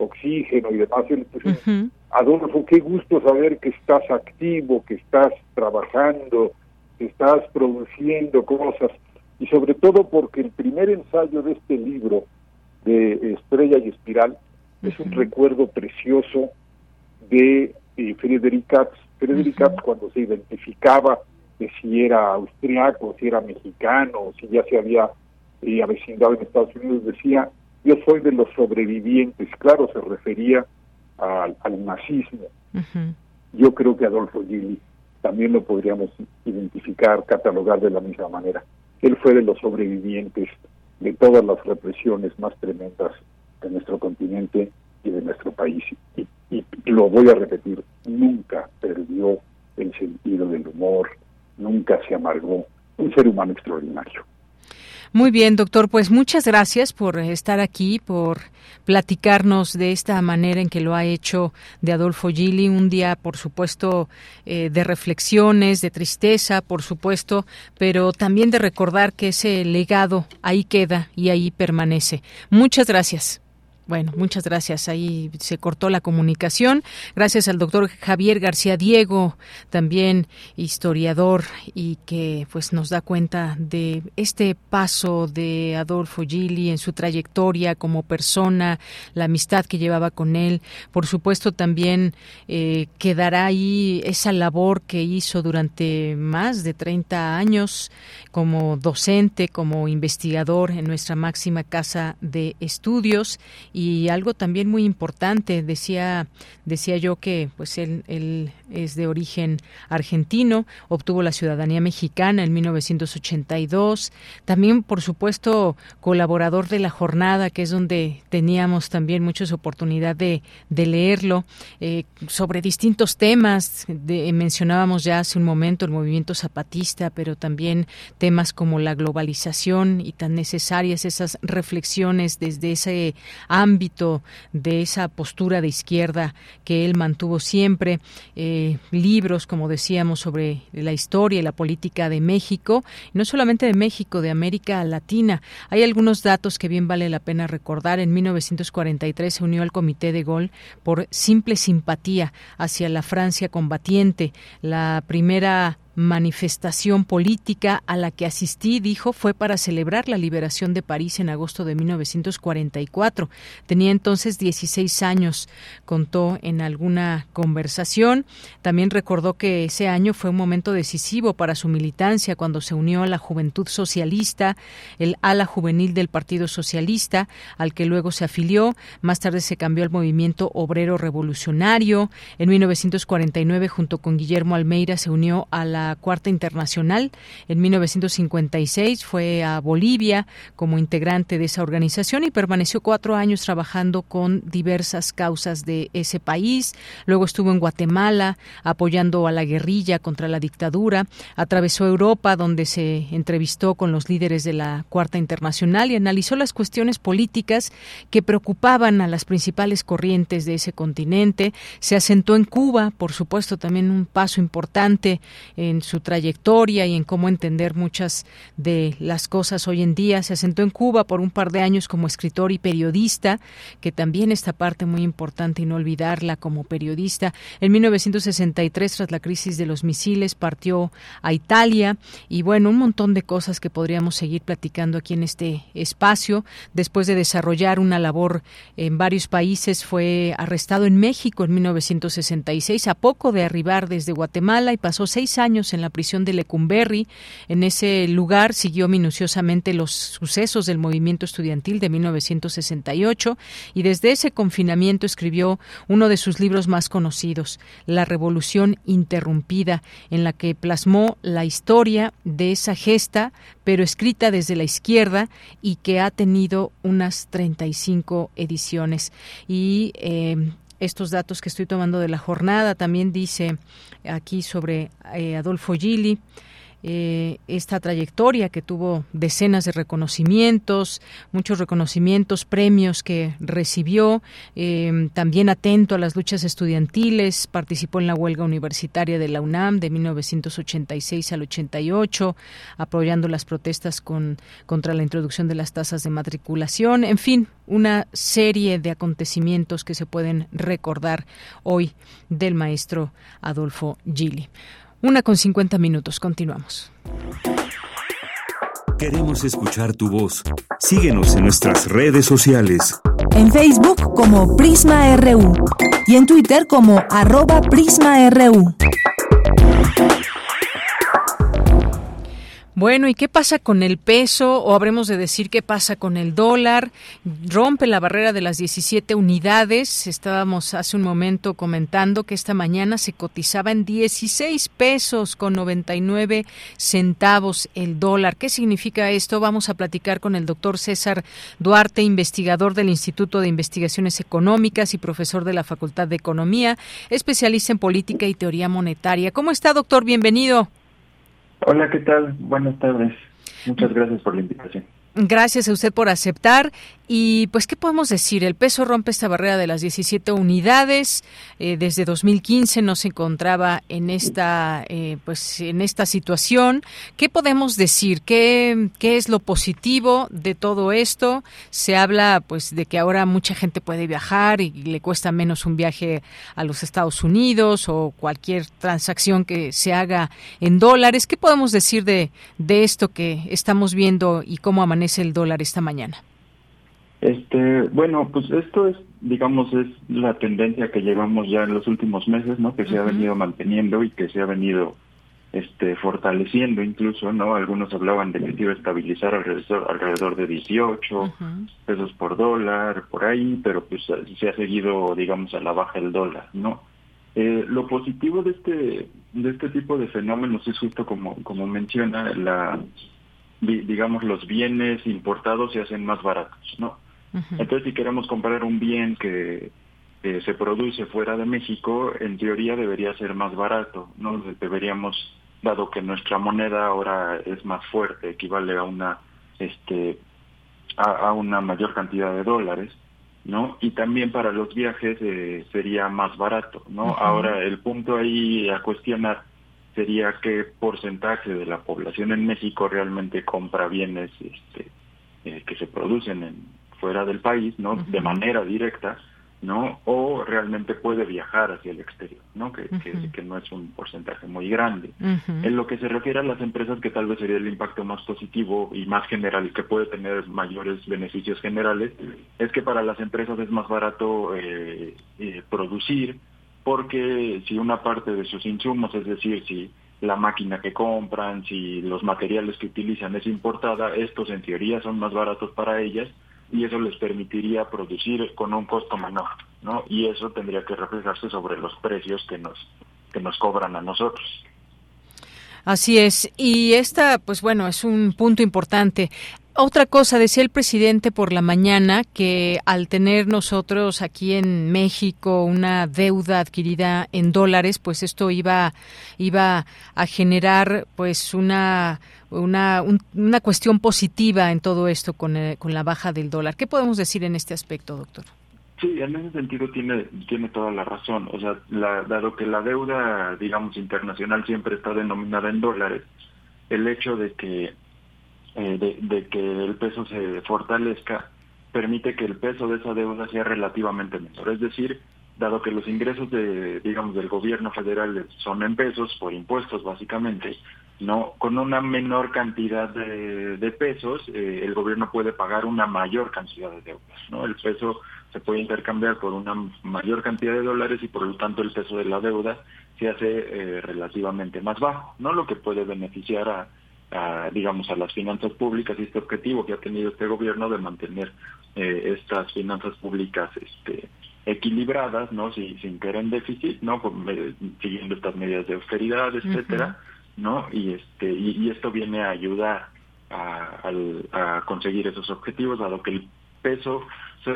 oxígeno y demás, y le puse, Adolfo, qué gusto saber que estás activo, que estás trabajando, que estás produciendo cosas, y sobre todo porque el primer ensayo de este libro, de Estrella y Espiral, es un recuerdo precioso de eh, Friedrich Katz. Friedrich Katz cuando se identificaba de si era austriaco, si era mexicano, si ya se había eh, avecindado en Estados Unidos, decía, yo soy de los sobrevivientes. Claro, se refería al, nazismo. Yo creo que Adolfo Gili también lo podríamos identificar, catalogar de la misma manera. Él fue de los sobrevivientes de todas las represiones más tremendas de nuestro continente y de nuestro país. Y, y lo voy a repetir, nunca perdió el sentido del humor, nunca se amargó. Un ser humano extraordinario. Muy bien, doctor, pues muchas gracias por estar aquí, por platicarnos de esta manera en que lo ha hecho de Adolfo Gili, un día, por supuesto, eh, de reflexiones, de tristeza, por supuesto, pero también de recordar que ese legado ahí queda y ahí permanece. Muchas gracias. Bueno, muchas gracias. Ahí se cortó la comunicación. Gracias al doctor Javier García Diego, también historiador y que pues nos da cuenta de este paso de Adolfo Gili en su trayectoria como persona, la amistad que llevaba con él. Por supuesto, también eh, quedará ahí esa labor que hizo durante más de 30 años como docente, como investigador en nuestra máxima casa de estudios y algo también muy importante decía decía yo que pues él, él es de origen argentino, obtuvo la ciudadanía mexicana en 1982, también por supuesto colaborador de la jornada que es donde teníamos también muchas oportunidad de, de leerlo eh, sobre distintos temas, mencionábamos ya hace un momento el movimiento zapatista, pero también temas como la globalización y tan necesarias esas reflexiones desde ese ámbito de esa postura de izquierda que él mantuvo siempre, eh, libros, como decíamos, sobre la historia y la política de México, no solamente de México, de América Latina. Hay algunos datos que bien vale la pena recordar. En 1943 se unió al Comité de Gol por simple simpatía hacia la Francia combatiente. La primera manifestación política a la que asistí, dijo, fue para celebrar la liberación de París en agosto de 1944. Tenía entonces 16 años, contó en alguna conversación. También recordó que ese año fue un momento decisivo para su militancia cuando se unió a la Juventud Socialista, el ala juvenil del Partido Socialista, al que luego se afilió. Más tarde se cambió al Movimiento Obrero Revolucionario. En 1949, junto con Guillermo Almeida, se unió a la Cuarta Internacional. En 1956 fue a Bolivia como integrante de esa organización y permaneció cuatro años trabajando con diversas causas de ese país. Luego estuvo en Guatemala apoyando a la guerrilla contra la dictadura. Atravesó Europa donde se entrevistó con los líderes de la Cuarta Internacional y analizó las cuestiones políticas que preocupaban a las principales corrientes de ese continente. Se asentó en Cuba, por supuesto, también un paso importante en su trayectoria y en cómo entender muchas de las cosas hoy en día. Se asentó en Cuba por un par de años como escritor y periodista, que también esta parte muy importante y no olvidarla como periodista. En 1963, tras la crisis de los misiles, partió a Italia y bueno, un montón de cosas que podríamos seguir platicando aquí en este espacio. Después de desarrollar una labor en varios países, fue arrestado en México en 1966, a poco de arribar desde Guatemala y pasó seis años en la prisión de Lecumberri. En ese lugar siguió minuciosamente los sucesos del movimiento estudiantil de 1968 y desde ese confinamiento escribió uno de sus libros más conocidos, La Revolución Interrumpida, en la que plasmó la historia de esa gesta, pero escrita desde la izquierda y que ha tenido unas 35 ediciones. Y eh, estos datos que estoy tomando de la jornada. También dice aquí sobre eh, Adolfo Gili. Eh, esta trayectoria que tuvo decenas de reconocimientos, muchos reconocimientos, premios que recibió, eh, también atento a las luchas estudiantiles, participó en la huelga universitaria de la UNAM de 1986 al 88, apoyando las protestas con, contra la introducción de las tasas de matriculación, en fin, una serie de acontecimientos que se pueden recordar hoy del maestro Adolfo Gili. Una con cincuenta minutos. Continuamos. Queremos escuchar tu voz. Síguenos en nuestras redes sociales. En Facebook como Prisma RU y en Twitter como arroba PrismaRU. Bueno, ¿y qué pasa con el peso? O habremos de decir qué pasa con el dólar. Rompe la barrera de las 17 unidades. Estábamos hace un momento comentando que esta mañana se cotizaba en 16 pesos con 99 centavos el dólar. ¿Qué significa esto? Vamos a platicar con el doctor César Duarte, investigador del Instituto de Investigaciones Económicas y profesor de la Facultad de Economía, especialista en política y teoría monetaria. ¿Cómo está, doctor? Bienvenido. Hola, ¿qué tal? Buenas tardes. Muchas gracias por la invitación. Gracias a usted por aceptar. Y pues, ¿qué podemos decir? El peso rompe esta barrera de las 17 unidades. Eh, desde 2015 no se encontraba en esta, eh, pues, en esta situación. ¿Qué podemos decir? ¿Qué, ¿Qué es lo positivo de todo esto? Se habla, pues, de que ahora mucha gente puede viajar y le cuesta menos un viaje a los Estados Unidos o cualquier transacción que se haga en dólares. ¿Qué podemos decir de, de esto que estamos viendo y cómo amanece el dólar esta mañana? Este, bueno, pues esto es, digamos, es la tendencia que llevamos ya en los últimos meses, ¿no? Que se ha venido manteniendo y que se ha venido este fortaleciendo incluso, ¿no? Algunos hablaban de que se iba a estabilizar alrededor, alrededor de 18 pesos por dólar, por ahí, pero pues se ha seguido, digamos, a la baja el dólar, ¿no? Eh, lo positivo de este de este tipo de fenómenos es justo como como menciona la digamos los bienes importados se hacen más baratos, ¿no? Entonces si queremos comprar un bien que se produce fuera de México, en teoría debería ser más barato, ¿no? Deberíamos dado que nuestra moneda ahora es más fuerte, equivale a una este a, una mayor cantidad de dólares, ¿no? Y también para los viajes eh, sería más barato, ¿no? Ahora el punto ahí a cuestionar sería qué porcentaje de la población en México realmente compra bienes este, eh, que se producen en, fuera del país, ¿no? De manera directa ¿no? O realmente puede viajar hacia el exterior, ¿no? Que, que, no es un porcentaje muy grande. En lo que se refiere a las empresas, que tal vez sería el impacto más positivo y más general y que puede tener mayores beneficios generales, es que para las empresas es más barato eh, eh, producir, porque si una parte de sus insumos, es decir, si la máquina que compran, si los materiales que utilizan es importada, estos en teoría son más baratos para ellas, y eso les permitiría producir con un costo menor, ¿no? Y eso tendría que reflejarse sobre los precios que nos que nos cobran a nosotros. Así es. Y esta, pues bueno, es un punto importante. Otra cosa, decía el presidente por la mañana que al tener nosotros aquí en México una deuda adquirida en dólares, pues esto iba, iba a generar pues una, una, una cuestión positiva en todo esto con, eh, con la baja del dólar. ¿Qué podemos decir en este aspecto, doctor? Sí, en ese sentido tiene, tiene toda la razón. O sea, dado que la deuda, digamos, internacional siempre está denominada en dólares, el hecho de que eh, de, que el peso se fortalezca permite que el peso de esa deuda sea relativamente menor. Es decir, dado que los ingresos de, digamos, del gobierno federal son en pesos por impuestos básicamente, no con una menor cantidad de, pesos eh, el gobierno puede pagar una mayor cantidad de deudas, ¿no? El peso se puede intercambiar por una mayor cantidad de dólares y por lo tanto el peso de la deuda se hace eh, relativamente más bajo, ¿no? Lo que puede beneficiar a a, digamos, a las finanzas públicas y este objetivo que ha tenido este gobierno de mantener eh, estas finanzas públicas este, equilibradas, ¿no? Sin, sin caer en déficit, ¿no? siguiendo estas medidas de austeridad, etcétera, ¿no? Y este y, esto viene a ayudar a, a, conseguir esos objetivos, dado que el peso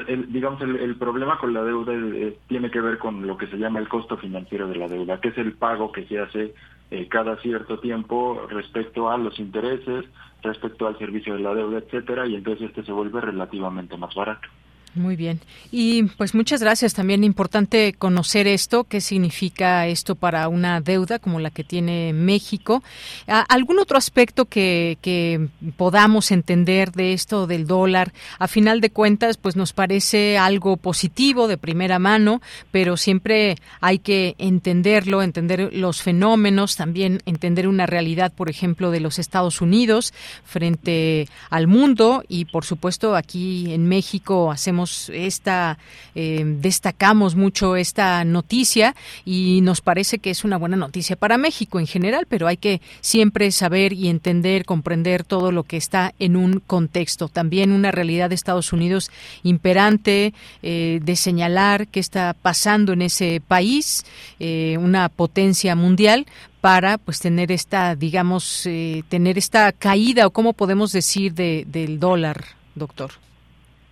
el, digamos, el, el, problema con la deuda eh, tiene que ver con lo que se llama el costo financiero de la deuda, que es el pago que se hace eh, cada cierto tiempo respecto a los intereses, respecto al servicio de la deuda, etcétera, y entonces este se vuelve relativamente más barato. Muy bien. Y pues muchas gracias. También importante conocer esto, qué significa esto para una deuda como la que tiene México. ¿Algún otro aspecto que, que podamos entender de esto del dólar? A final de cuentas, pues nos parece algo positivo de primera mano, pero siempre hay que entenderlo, entender los fenómenos, también entender una realidad, por ejemplo, de los Estados Unidos frente al mundo y, por supuesto, aquí en México hacemos esta, eh, destacamos mucho esta noticia y nos parece que es una buena noticia para México en general, pero hay que siempre saber y entender, comprender todo lo que está en un contexto. También una realidad de Estados Unidos imperante, eh, de señalar qué está pasando en ese país, eh, una potencia mundial, para pues tener esta digamos tener esta caída o cómo podemos decir de, del dólar doctor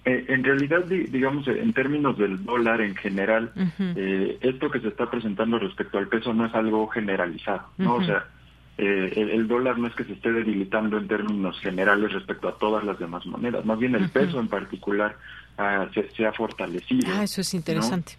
eh, en realidad, digamos, en términos del dólar en general, eh, esto que se está presentando respecto al peso no es algo generalizado, ¿no? O sea, eh, el, dólar no es que se esté debilitando en términos generales respecto a todas las demás monedas, más bien el peso en particular ah, se, ha fortalecido. Ah, eso es interesante.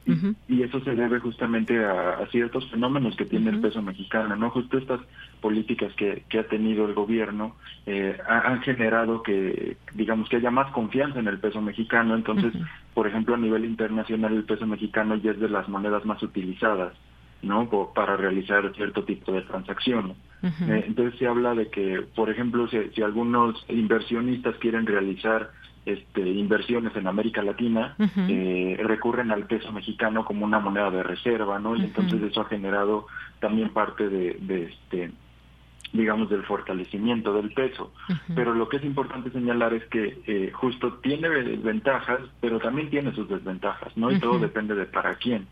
y, eso se debe justamente a, ciertos fenómenos que tiene el peso mexicano, ¿no? Justo estas políticas que, que ha tenido el gobierno eh, han generado que, digamos, que haya más confianza en el peso mexicano. Entonces, por ejemplo, a nivel internacional el peso mexicano ya es de las monedas más utilizadas. ¿no? Para realizar cierto tipo de transacciones. Eh, entonces se habla de que, por ejemplo, si, algunos inversionistas quieren realizar este, inversiones en América Latina, eh, recurren al peso mexicano como una moneda de reserva, ¿no? Y entonces eso ha generado también parte de, de este digamos, del fortalecimiento del peso. Pero lo que es importante señalar es que eh, justo tiene ventajas, pero también tiene sus desventajas, ¿no? Y todo depende de para quién.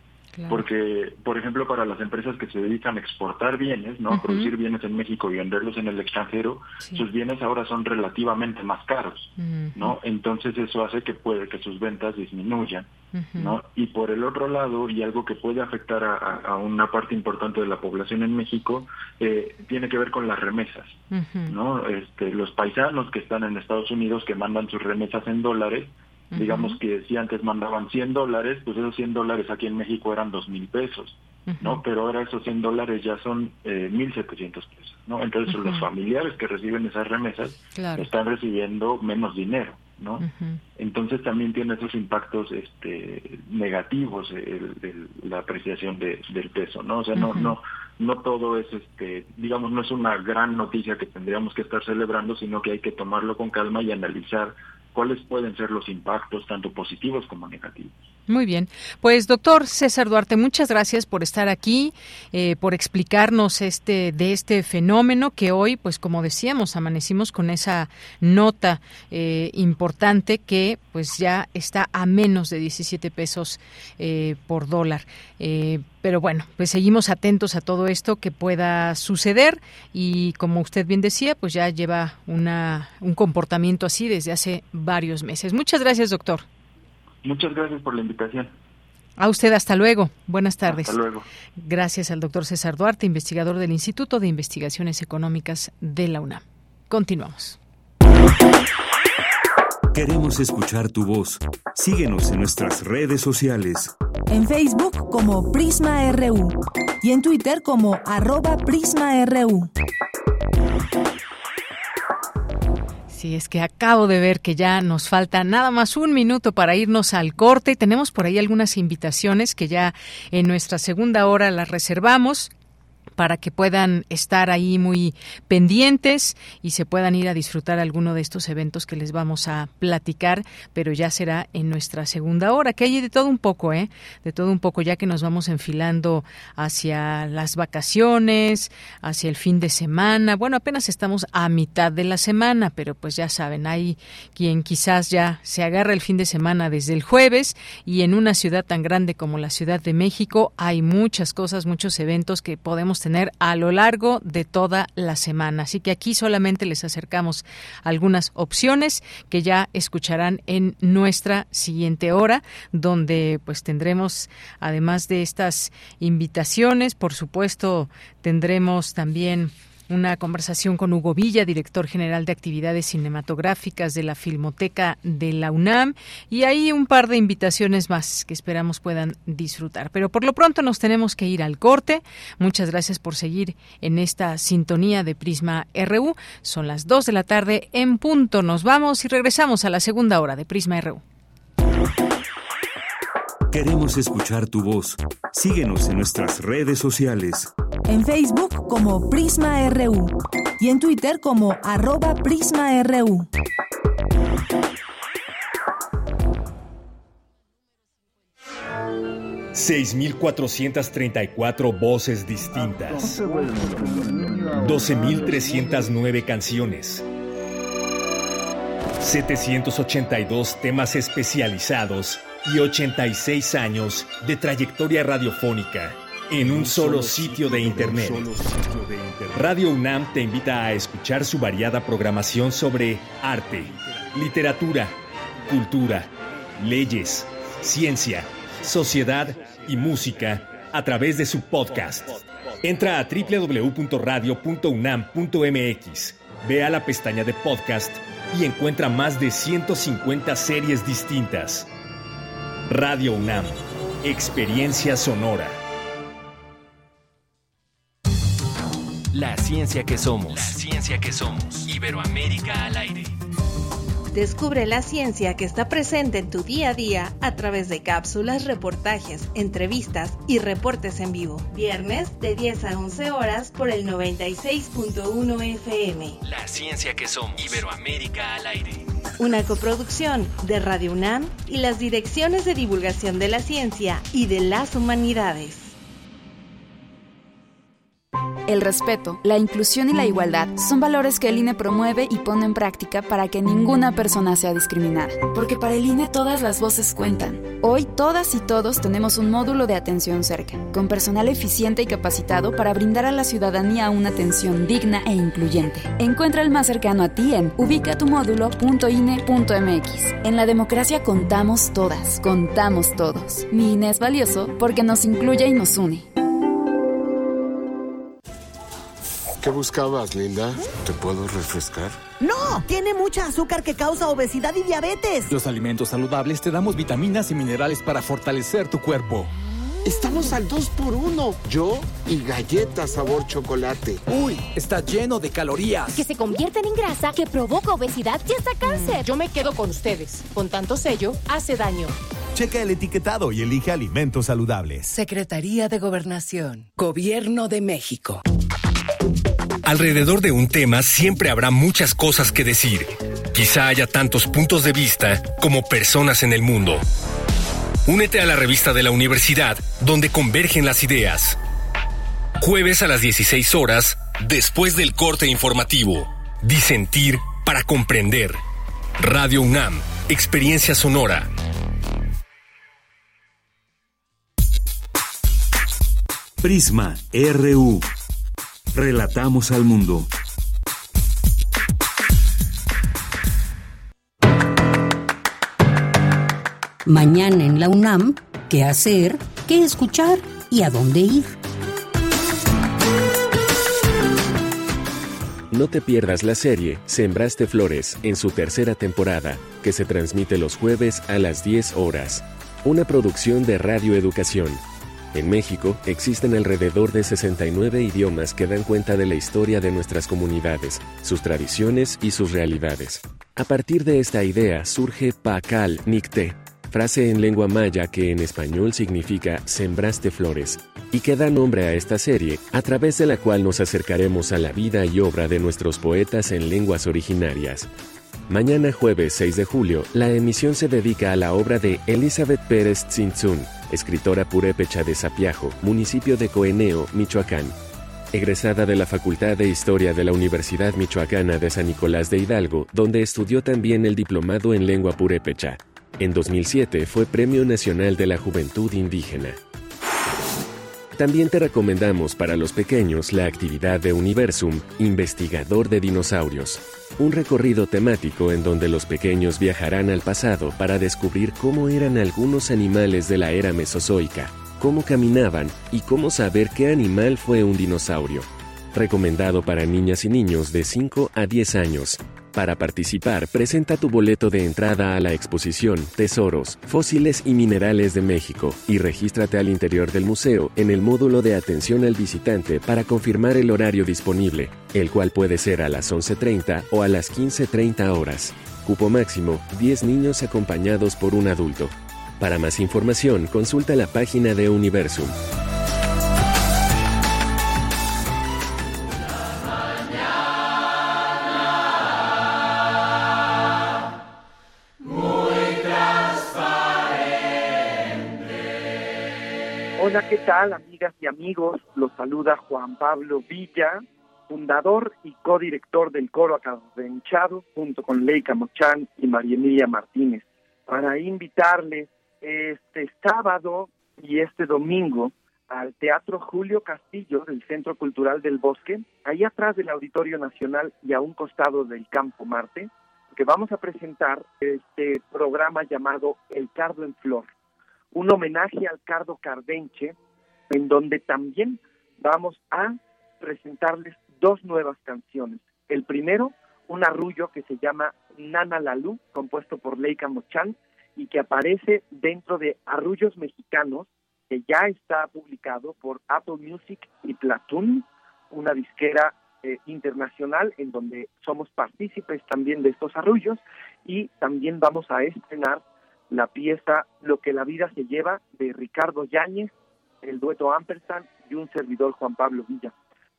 Porque, por ejemplo, para las empresas que se dedican a exportar bienes, ¿no? A producir bienes en México y venderlos en el extranjero, sus bienes ahora son relativamente más caros, ¿no? Entonces eso hace que puede que sus ventas disminuyan, ¿no? Y por el otro lado, y algo que puede afectar a, una parte importante de la población en México, eh, tiene que ver con las remesas, ¿no? Este, los paisanos que están en Estados Unidos que mandan sus remesas en dólares, Digamos que si antes mandaban 100 dólares, pues esos 100 dólares aquí en México eran 2 mil pesos, ¿no? Pero ahora esos 100 dólares ya son eh, 1.700 pesos, ¿no? Entonces los familiares que reciben esas remesas están recibiendo menos dinero, ¿no? Entonces también tiene esos impactos este, negativos el, la apreciación de, del peso, ¿no? O sea, no, no, no todo es, este, digamos, no es una gran noticia que tendríamos que estar celebrando, sino que hay que tomarlo con calma y analizar cuáles pueden ser los impactos tanto positivos como negativos. Muy bien. Pues doctor César Duarte, muchas gracias por estar aquí, eh, por explicarnos este de este fenómeno que hoy, pues como decíamos, amanecimos con esa nota eh, importante que pues ya está a menos de 17 pesos eh, por dólar. pero bueno, pues seguimos atentos a todo esto que pueda suceder y como usted bien decía, pues ya lleva una, un comportamiento así desde hace varios meses. Muchas gracias, doctor. Muchas gracias por la invitación. A usted hasta luego. Buenas tardes. Hasta luego. Gracias al doctor César Duarte, investigador del Instituto de Investigaciones Económicas de la UNAM. Continuamos. Queremos escuchar tu voz. Síguenos en nuestras redes sociales. En Facebook como Prisma RU y en Twitter como arroba PrismaRU. Sí, es que acabo de ver que ya nos falta nada más un minuto para irnos al corte. Y tenemos por ahí algunas invitaciones que ya en nuestra segunda hora las reservamos para que puedan estar ahí muy pendientes y se puedan ir a disfrutar alguno de estos eventos que les vamos a platicar, pero ya será en nuestra segunda hora, que hay de todo un poco, ¿eh? De todo un poco, ya que nos vamos enfilando hacia las vacaciones, hacia el fin de semana. Bueno, apenas estamos a mitad de la semana, pero pues ya saben, hay quien quizás ya se agarra el fin de semana desde el jueves y en una ciudad tan grande como la Ciudad de México hay muchas cosas, muchos eventos que podemos tener a lo largo de toda la semana. Así que aquí solamente les acercamos algunas opciones que ya escucharán en nuestra siguiente hora, donde pues tendremos, además de estas invitaciones, por supuesto, tendremos también una conversación con Hugo Villa, director general de actividades cinematográficas de la Filmoteca de la UNAM, y ahí un par de invitaciones más que esperamos puedan disfrutar. Pero por lo pronto nos tenemos que ir al corte. Muchas gracias por seguir en esta sintonía de Prisma RU. Son las 2 de la tarde en punto. Nos vamos y regresamos a la segunda hora de Prisma RU. Queremos escuchar tu voz. Síguenos en nuestras redes sociales. En Facebook como Prisma RU y en Twitter como arroba PrismaRU. ...6.434 voces distintas... ...12.309 canciones... ...782 temas especializados y 86 años de trayectoria radiofónica en un solo sitio de Internet. Radio UNAM te invita a escuchar su variada programación sobre arte, literatura, cultura, leyes, ciencia, sociedad y música a través de su podcast. Entra a www.radio.unam.mx, ve a la pestaña de podcast y encuentra más de 150 series distintas Radio UNAM, Experiencia Sonora. La ciencia que somos. La ciencia que somos. Iberoamérica al aire. Descubre la ciencia que está presente en tu día a día a través de cápsulas, reportajes, entrevistas y reportes en vivo. Viernes de 10 a 11 horas por el 96.1 FM. La ciencia que somos. Iberoamérica al aire. Una coproducción de Radio UNAM y las direcciones de divulgación de la ciencia y de las humanidades. El respeto, la inclusión y la igualdad son valores que el INE promueve y pone en práctica para que ninguna persona sea discriminada. Porque para el INE todas las voces cuentan. Hoy todas y todos tenemos un módulo de atención cerca, con personal eficiente y capacitado para brindar a la ciudadanía una atención digna e incluyente. Encuentra el más cercano a ti en ubicatumodulo.ine.mx. En la democracia contamos todas, contamos todos. Mi INE es valioso porque nos incluye y nos une. ¿Qué buscabas, Linda? ¿Te puedo refrescar? No, tiene mucha azúcar que causa obesidad y diabetes. Los alimentos saludables te damos vitaminas y minerales para fortalecer tu cuerpo. Estamos al 2 por 1 Yo y galletas sabor chocolate. Uy, está lleno de calorías. Que se convierten en grasa, que provoca obesidad y hasta cáncer. Yo me quedo con ustedes. Con tanto sello, hace daño. Checa el etiquetado y elige alimentos saludables. Secretaría de Gobernación. Gobierno de México. Alrededor de un tema siempre habrá muchas cosas que decir. Quizá haya tantos puntos de vista como personas en el mundo. Únete a la revista de la universidad donde convergen las ideas. Jueves a las 16 horas, después del corte informativo. Disentir para comprender. Radio UNAM, Experiencia Sonora. Prisma RU. Relatamos al mundo. Mañana en la UNAM, ¿qué hacer? ¿Qué escuchar? ¿Y a dónde ir? No te pierdas la serie Sembraste Flores en su tercera temporada, que se transmite los jueves a las 10 horas. Una producción de Radio Educación. En México existen alrededor de 69 idiomas que dan cuenta de la historia de nuestras comunidades, sus tradiciones y sus realidades. A partir de esta idea surge Pacal Nicte, frase en lengua maya que en español significa sembraste flores, y que da nombre a esta serie, a través de la cual nos acercaremos a la vida y obra de nuestros poetas en lenguas originarias. Mañana jueves 6 de julio, la emisión se dedica a la obra de Elizabeth Pérez Tzintzún, escritora purépecha de Sapiajo, municipio de Coeneo, Michoacán. Egresada de la Facultad de Historia de la Universidad Michoacana de San Nicolás de Hidalgo, donde estudió también el diplomado en lengua purépecha. En 2007 fue Premio Nacional de la Juventud Indígena. También te recomendamos para los pequeños la actividad de Universum, Investigador de Dinosaurios. Un recorrido temático en donde los pequeños viajarán al pasado para descubrir cómo eran algunos animales de la era mesozoica, cómo caminaban y cómo saber qué animal fue un dinosaurio. Recomendado para niñas y niños de 5 a 10 años. Para participar, presenta tu boleto de entrada a la exposición Tesoros, Fósiles y Minerales de México y regístrate al interior del museo en el módulo de atención al visitante para confirmar el horario disponible, el cual puede ser a las 11.30 o a las 15.30 horas. Cupo máximo, 10 niños acompañados por un adulto. Para más información, consulta la página de Universum. Hola, ¿qué tal, amigas y amigos? Los saluda Juan Pablo Villa, fundador y codirector del Coro Acadenchado, junto con Leica Mochán y María Emilia Martínez, para invitarles este sábado y este domingo al Teatro Julio Castillo del Centro Cultural del Bosque, ahí atrás del Auditorio Nacional y a un costado del Campo Marte, que vamos a presentar este programa llamado El Cardo en Flor un homenaje al Cardo Cardenche, en donde también vamos a presentarles dos nuevas canciones. El primero, un arrullo que se llama Nana Lalú, compuesto por Leica Mochan, y que aparece dentro de Arrullos Mexicanos, que ya está publicado por Apple Music y Platoon, una disquera eh, internacional en donde somos partícipes también de estos arrullos, y también vamos a estrenar la pieza Lo que la vida se lleva de Ricardo Yáñez, el dueto Ampersand y un servidor Juan Pablo Villa.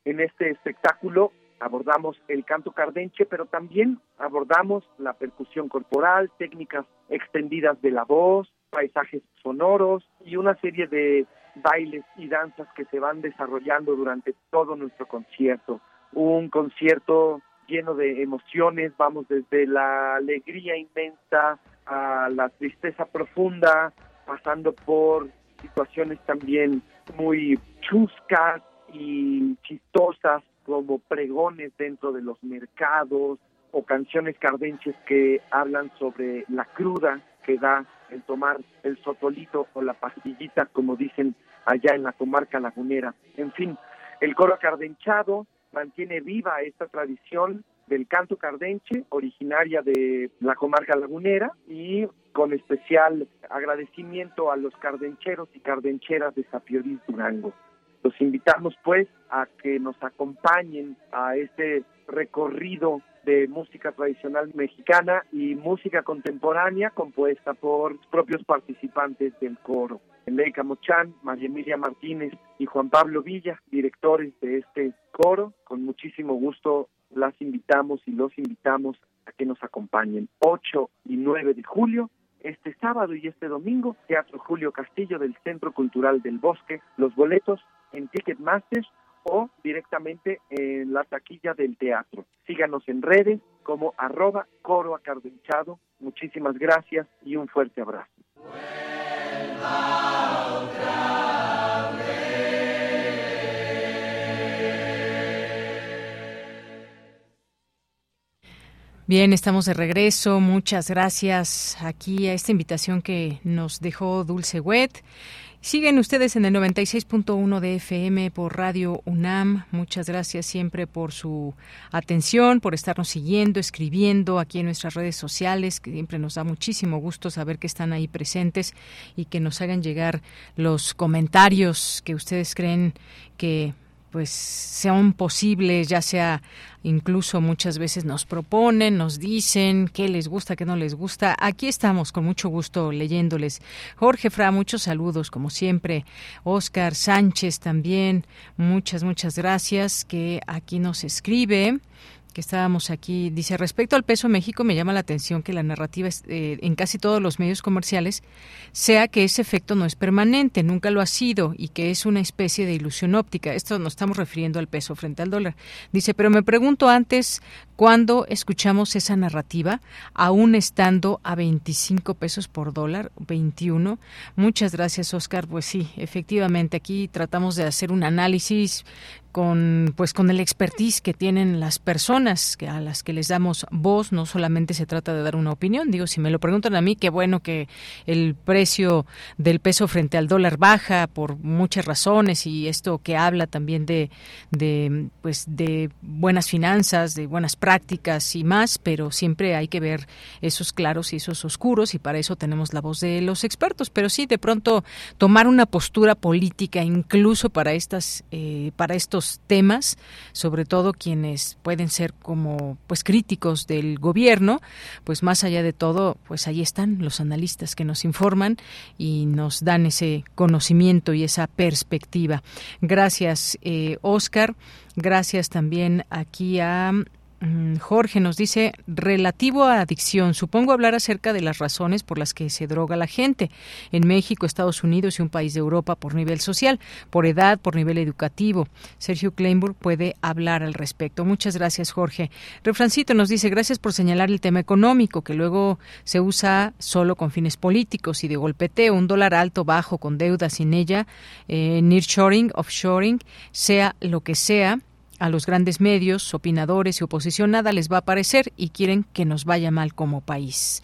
En este espectáculo abordamos el canto cardenche, pero también abordamos la percusión corporal, técnicas extendidas de la voz, paisajes sonoros y una serie de bailes y danzas que se van desarrollando durante todo nuestro concierto. Un concierto lleno de emociones, vamos desde la alegría inmensa a la tristeza profunda, pasando por situaciones también muy chuscas y chistosas como pregones dentro de los mercados o canciones cardenches que hablan sobre la cruda que da el tomar el sotolito o la pastillita, como dicen allá en la comarca lagunera. En fin, el coro cardenchado mantiene viva esta tradición del canto cardenche, originaria de la comarca lagunera, y con especial agradecimiento a los cardencheros y cardencheras de Sapiorís Durango. Los invitamos pues a que nos acompañen a este recorrido de música tradicional mexicana y música contemporánea compuesta por propios participantes del coro. Leica Mochan, María Emilia Martínez y Juan Pablo Villa, directores de este coro. Con muchísimo gusto las invitamos y los invitamos a que nos acompañen 8 y 9 de julio este sábado y este domingo, Teatro Julio Castillo del Centro Cultural del Bosque. Los boletos en Ticketmaster o directamente en la taquilla del teatro. Síganos en redes como arroba coro acardenchado. Muchísimas gracias y un fuerte abrazo. Bien, estamos de regreso. Muchas gracias aquí a esta invitación que nos dejó Dulce Wet. Siguen ustedes en el 96.1 de FM por Radio UNAM. Muchas gracias siempre por su atención, por estarnos siguiendo, escribiendo aquí en nuestras redes sociales, que siempre nos da muchísimo gusto saber que están ahí presentes y que nos hagan llegar los comentarios que ustedes creen que pues sean posibles, ya sea incluso muchas veces nos proponen, nos dicen qué les gusta, qué no les gusta. Aquí estamos con mucho gusto leyéndoles. Jorge Fra, muchos saludos como siempre. Oscar Sánchez también, muchas, muchas gracias que aquí nos escribe que estábamos aquí, dice, respecto al peso México, me llama la atención que la narrativa eh, en casi todos los medios comerciales sea que ese efecto no es permanente, nunca lo ha sido y que es una especie de ilusión óptica. Esto nos estamos refiriendo al peso frente al dólar. Dice, pero me pregunto antes, ¿cuándo escuchamos esa narrativa, aún estando a 25 pesos por dólar, 21? Muchas gracias, Oscar. Pues sí, efectivamente, aquí tratamos de hacer un análisis con pues con el expertise que tienen las personas que a las que les damos voz. No solamente se trata de dar una opinión. Digo si me lo preguntan a mí qué bueno que el precio del peso frente al dólar baja por muchas razones y esto que habla también de, de pues de buenas finanzas de buenas prácticas y más pero siempre hay que ver esos claros y esos oscuros y para eso tenemos la voz de los expertos. Pero sí de pronto tomar una postura política incluso para estas eh, para estos temas, sobre todo quienes pueden ser como pues críticos del gobierno, pues más allá de todo, pues ahí están los analistas que nos informan y nos dan ese conocimiento y esa perspectiva. Gracias, eh, Oscar. Gracias también aquí a Jorge nos dice, relativo a adicción, supongo hablar acerca de las razones por las que se droga la gente en México, Estados Unidos y un país de Europa por nivel social, por edad, por nivel educativo. Sergio Kleinburg puede hablar al respecto. Muchas gracias, Jorge. Refrancito nos dice, gracias por señalar el tema económico, que luego se usa solo con fines políticos y de golpeteo, un dólar alto, bajo, con deuda, sin ella, eh, nearshoring, offshoring, sea lo que sea a los grandes medios, opinadores y oposición nada les va a parecer y quieren que nos vaya mal como país.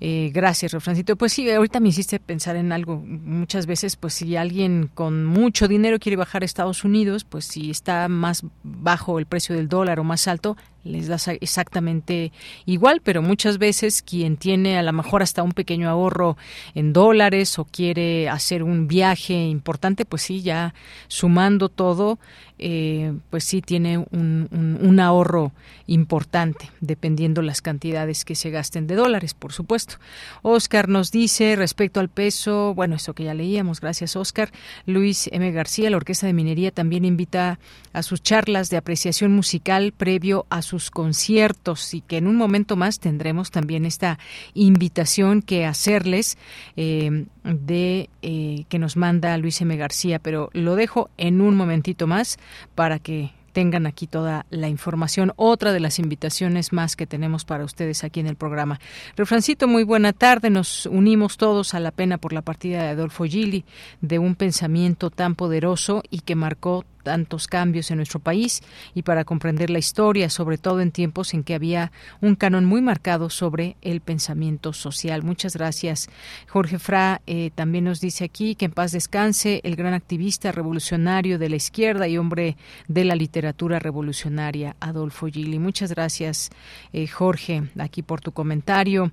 Eh, gracias, Refrancito. Pues sí, ahorita me hiciste pensar en algo. Muchas veces, pues si alguien con mucho dinero quiere bajar a Estados Unidos, pues si está más bajo el precio del dólar o más alto, les da exactamente igual, pero muchas veces quien tiene a lo mejor hasta un pequeño ahorro en dólares o quiere hacer un viaje importante, pues sí, ya sumando todo, eh, pues sí tiene un, un, ahorro importante, dependiendo las cantidades que se gasten de dólares, por supuesto. Oscar nos dice respecto al peso, bueno, eso que ya leíamos, gracias Oscar. Luis M. García, la Orquesta de Minería, también invita a sus charlas de apreciación musical previo a su sus conciertos y que en un momento más tendremos también esta invitación que hacerles eh, de eh, que nos manda Luis M. García, pero lo dejo en un momentito más para que tengan aquí toda la información. Otra de las invitaciones más que tenemos para ustedes aquí en el programa. Refrancito, muy buena tarde. Nos unimos todos a la pena por la partida de Adolfo Gili, de un pensamiento tan poderoso y que marcó tantos cambios en nuestro país y para comprender la historia, sobre todo en tiempos en que había un canon muy marcado sobre el pensamiento social. Muchas gracias. Jorge Fra eh, también nos dice aquí que en paz descanse el gran activista revolucionario de la izquierda y hombre de la literatura revolucionaria, Adolfo Gili. Muchas gracias, eh, Jorge, aquí por tu comentario.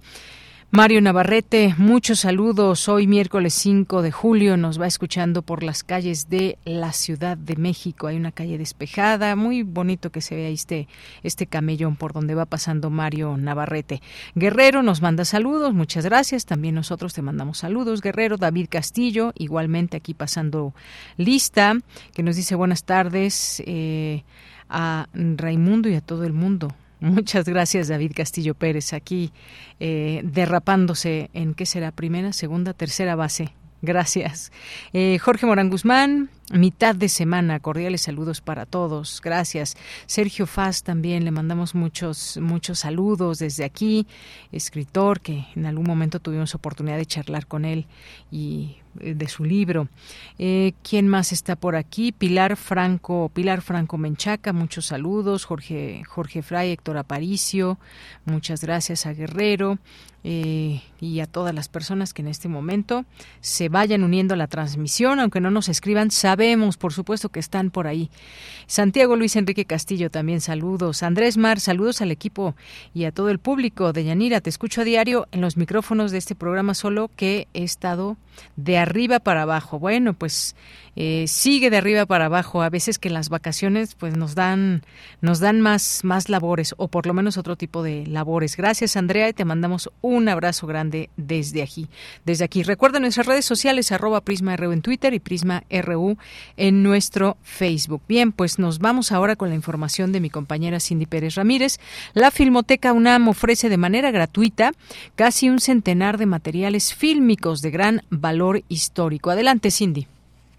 Mario Navarrete, muchos saludos. Hoy miércoles 5 de julio nos va escuchando por las calles de la Ciudad de México. Hay una calle despejada, muy bonito que se vea este, este camellón por donde va pasando Mario Navarrete. Guerrero nos manda saludos, muchas gracias. También nosotros te mandamos saludos. Guerrero, David Castillo, igualmente aquí pasando lista, que nos dice buenas tardes eh, a Raimundo y a todo el mundo. Muchas gracias, David Castillo Pérez, aquí eh, derrapándose en qué será primera, segunda, tercera base. Gracias. Eh, Jorge Morán Guzmán, mitad de semana, cordiales saludos para todos. Gracias. Sergio Faz también le mandamos muchos, muchos saludos desde aquí, escritor que en algún momento tuvimos oportunidad de charlar con él y de su libro. Eh, ¿Quién más está por aquí? Pilar Franco, Pilar Franco Menchaca, muchos saludos. Jorge, Jorge Fray, Héctor Aparicio, muchas gracias a Guerrero. Eh, y a todas las personas que en este momento se vayan uniendo a la transmisión, aunque no nos escriban, sabemos por supuesto que están por ahí. Santiago Luis Enrique Castillo también saludos. Andrés Mar, saludos al equipo y a todo el público de Yanira. Te escucho a diario en los micrófonos de este programa, solo que he estado de arriba para abajo. Bueno, pues eh, sigue de arriba para abajo. A veces que las vacaciones pues nos dan nos dan más más labores o por lo menos otro tipo de labores. Gracias Andrea y te mandamos un abrazo grande desde aquí. Desde aquí. Recuerda nuestras redes sociales arroba Prisma RU en Twitter y Prisma RU en nuestro Facebook. Bien, pues nos vamos ahora con la información de mi compañera Cindy Pérez Ramírez. La Filmoteca UNAM ofrece de manera gratuita casi un centenar de materiales fílmicos de gran valor histórico. Adelante, Cindy.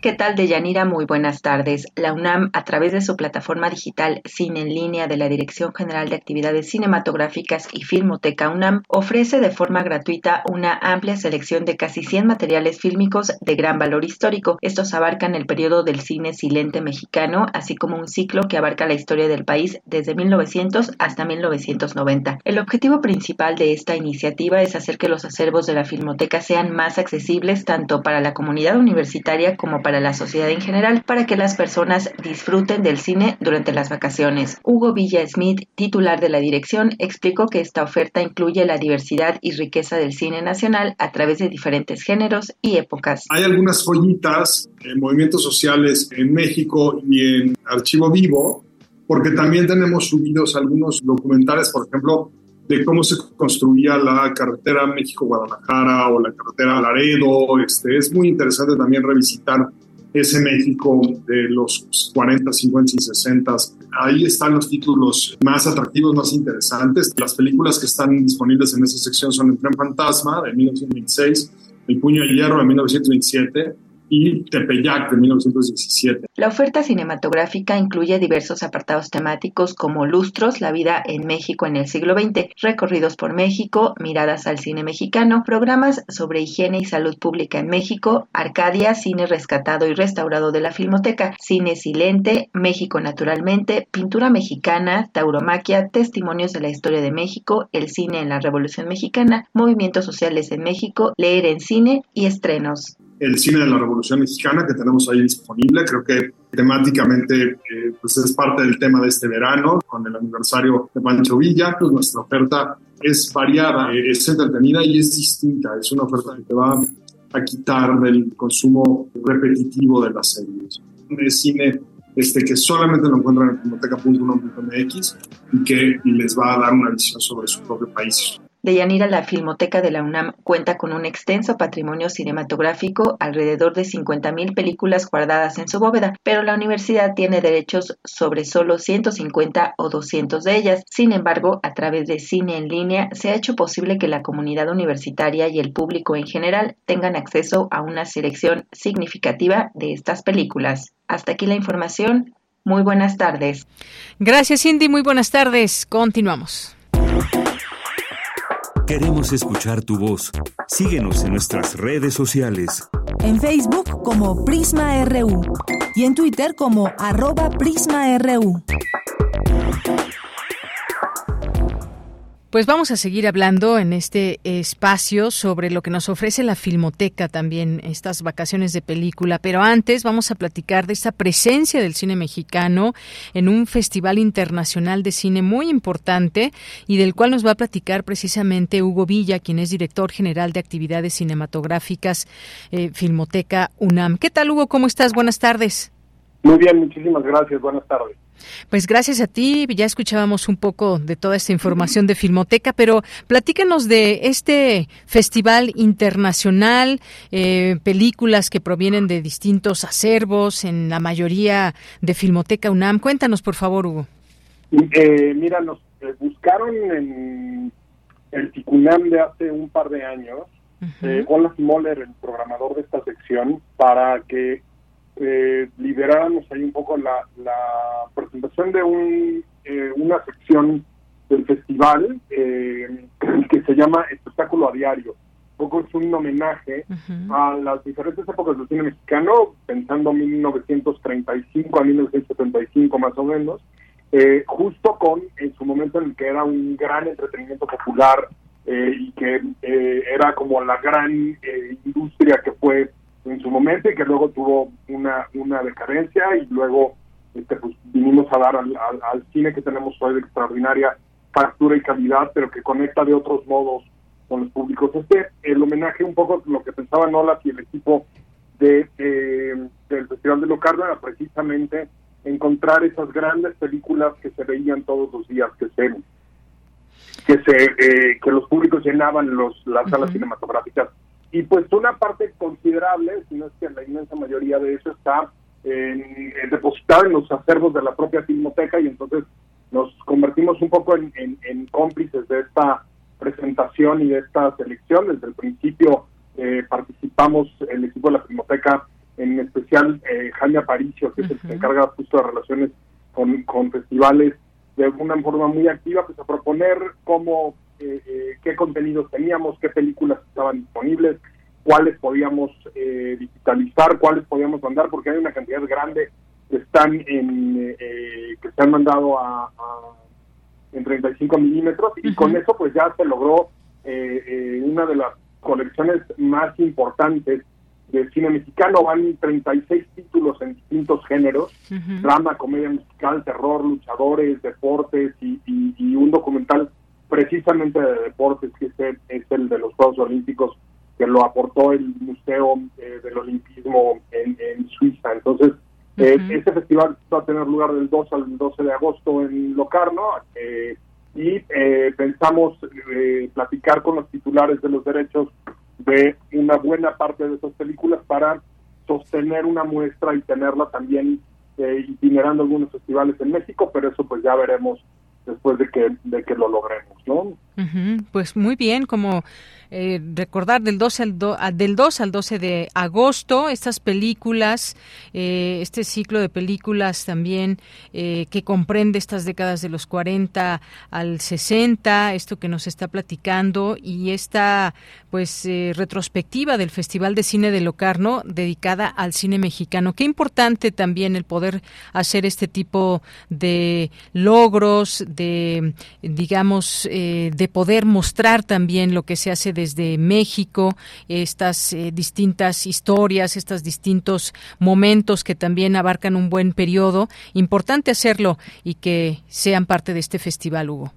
¿Qué tal, Deyanira? Muy buenas tardes. La UNAM, a través de su plataforma digital Cine en línea de la Dirección General de Actividades Cinematográficas y Filmoteca UNAM, ofrece de forma gratuita una amplia selección de casi 100 materiales fílmicos de gran valor histórico. Estos abarcan el periodo del cine silente mexicano, así como un ciclo que abarca la historia del país desde 1900 hasta 1990. El objetivo principal de esta iniciativa es hacer que los acervos de la Filmoteca sean más accesibles tanto para la comunidad universitaria como para la sociedad en general para que las personas disfruten del cine durante las vacaciones. Hugo Villa Smith, titular de la dirección, explicó que esta oferta incluye la diversidad y riqueza del cine nacional a través de diferentes géneros y épocas. Hay algunas joyitas en movimientos sociales en México y en Archivo Vivo, porque también tenemos subidos algunos documentales, por ejemplo, de cómo se construía la carretera México-Guadalajara o la carretera Laredo. Este, es muy interesante también revisitar ese México de los 40, 50 y 60. Ahí están los títulos más atractivos, más interesantes. Las películas que están disponibles en esa sección son El tren fantasma de 1926, El puño de hierro de 1927, y Tepeyac de 1917. La oferta cinematográfica incluye diversos apartados temáticos como Lustros, la vida en México en el siglo XX, recorridos por México, miradas al cine mexicano, programas sobre higiene y salud pública en México, Arcadia, cine rescatado y restaurado de la Filmoteca, cine silente, México naturalmente, pintura mexicana, tauromaquia, testimonios de la historia de México, el cine en la Revolución Mexicana, movimientos sociales en México, leer en cine y estrenos el cine de la Revolución Mexicana que tenemos ahí disponible. Creo que temáticamente eh, pues es parte del tema de este verano con el aniversario de Pancho Villa. Pues nuestra oferta es variada, eh, es entretenida y es distinta. Es una oferta que te va a quitar del consumo repetitivo de las series. Es cine este, que solamente lo encuentran en filmoteca.1.mx y que les va a dar una visión sobre su propio país. Deyanira, la Filmoteca de la UNAM cuenta con un extenso patrimonio cinematográfico, alrededor de 50.000 películas guardadas en su bóveda, pero la universidad tiene derechos sobre solo 150 o 200 de ellas. Sin embargo, a través de cine en línea se ha hecho posible que la comunidad universitaria y el público en general tengan acceso a una selección significativa de estas películas. Hasta aquí la información. Muy buenas tardes. Gracias, Cindy. Muy buenas tardes. Continuamos. Queremos escuchar tu voz. Síguenos en nuestras redes sociales. En Facebook como Prisma RU y en Twitter como arroba PrismaRU. Pues vamos a seguir hablando en este espacio sobre lo que nos ofrece la Filmoteca también, estas vacaciones de película, pero antes vamos a platicar de esta presencia del cine mexicano en un festival internacional de cine muy importante y del cual nos va a platicar precisamente Hugo Villa, quien es director general de actividades cinematográficas eh, Filmoteca UNAM. ¿Qué tal Hugo? ¿Cómo estás? Buenas tardes. Muy bien, muchísimas gracias. Buenas tardes. Pues gracias a ti, ya escuchábamos un poco de toda esta información de Filmoteca, pero platícanos de este festival internacional, eh, películas que provienen de distintos acervos, en la mayoría de Filmoteca UNAM. Cuéntanos, por favor, Hugo. Eh, mira, nos eh, buscaron en el TICUNAM de hace un par de años, uh Olaf Moller, el programador de esta sección, para que eh, lideráramos ahí un poco la, presentación de un, eh, una sección del festival eh, que se llama Espectáculo a Diario. Un poco es un homenaje a las diferentes épocas del cine mexicano, pensando 1935 a 1975 más o menos, eh, justo con en su momento en el que era un gran entretenimiento popular y que era como la gran industria que fue en su momento y que luego tuvo una, una decadencia y luego este, pues, vinimos a dar al, al, cine que tenemos hoy de extraordinaria factura y calidad, pero que conecta de otros modos con los públicos. Este, el homenaje un poco lo que pensaba Nola y el equipo de eh, del Festival de Locarno era precisamente encontrar esas grandes películas que se veían todos los días, que se que se eh, que los públicos llenaban los las salas cinematográficas y pues una parte considerable, si no es que la inmensa mayoría de eso está en, depositado en los acervos de la propia filmoteca y entonces nos convertimos un poco en, cómplices de esta presentación y de esta selección. Desde el principio eh, participamos el equipo de la filmoteca, en especial eh, Jaime Aparicio, que es el que se encarga justo de relaciones con, con festivales de una forma muy activa, pues a proponer cómo eh, eh, qué contenidos teníamos, qué películas estaban disponibles, cuáles podíamos eh, digitalizar, cuáles podíamos mandar, porque hay una cantidad grande que están en que se han mandado a, en 35 milímetros y con eso pues ya se logró una de las colecciones más importantes de cine mexicano. Van 36 títulos en distintos géneros, drama, comedia musical, terror, luchadores, deportes y un documental precisamente de deportes, que este es el de los Juegos Olímpicos, que lo aportó el Museo eh, del Olimpismo en, Suiza. Entonces, eh, este festival va a tener lugar del 2 al 12 de agosto en Locarno eh, y pensamos platicar con los titulares de los derechos de una buena parte de esas películas para sostener una muestra y tenerla también itinerando algunos festivales en México, pero eso pues ya veremos después de que, de que lo logremos, ¿no? Pues muy bien, como eh, recordar del 12 al, ah, del 2 al 12 de agosto estas películas, eh, este ciclo de películas también eh, que comprende estas décadas de los 40 al 60, esto que nos está platicando y esta pues retrospectiva del Festival de Cine de Locarno dedicada al cine mexicano. Qué importante también el poder hacer este tipo de logros, de digamos, de poder mostrar también lo que se hace desde México, estas eh, distintas historias, estos distintos momentos que también abarcan un buen periodo. Importante hacerlo y que sean parte de este festival, Hugo.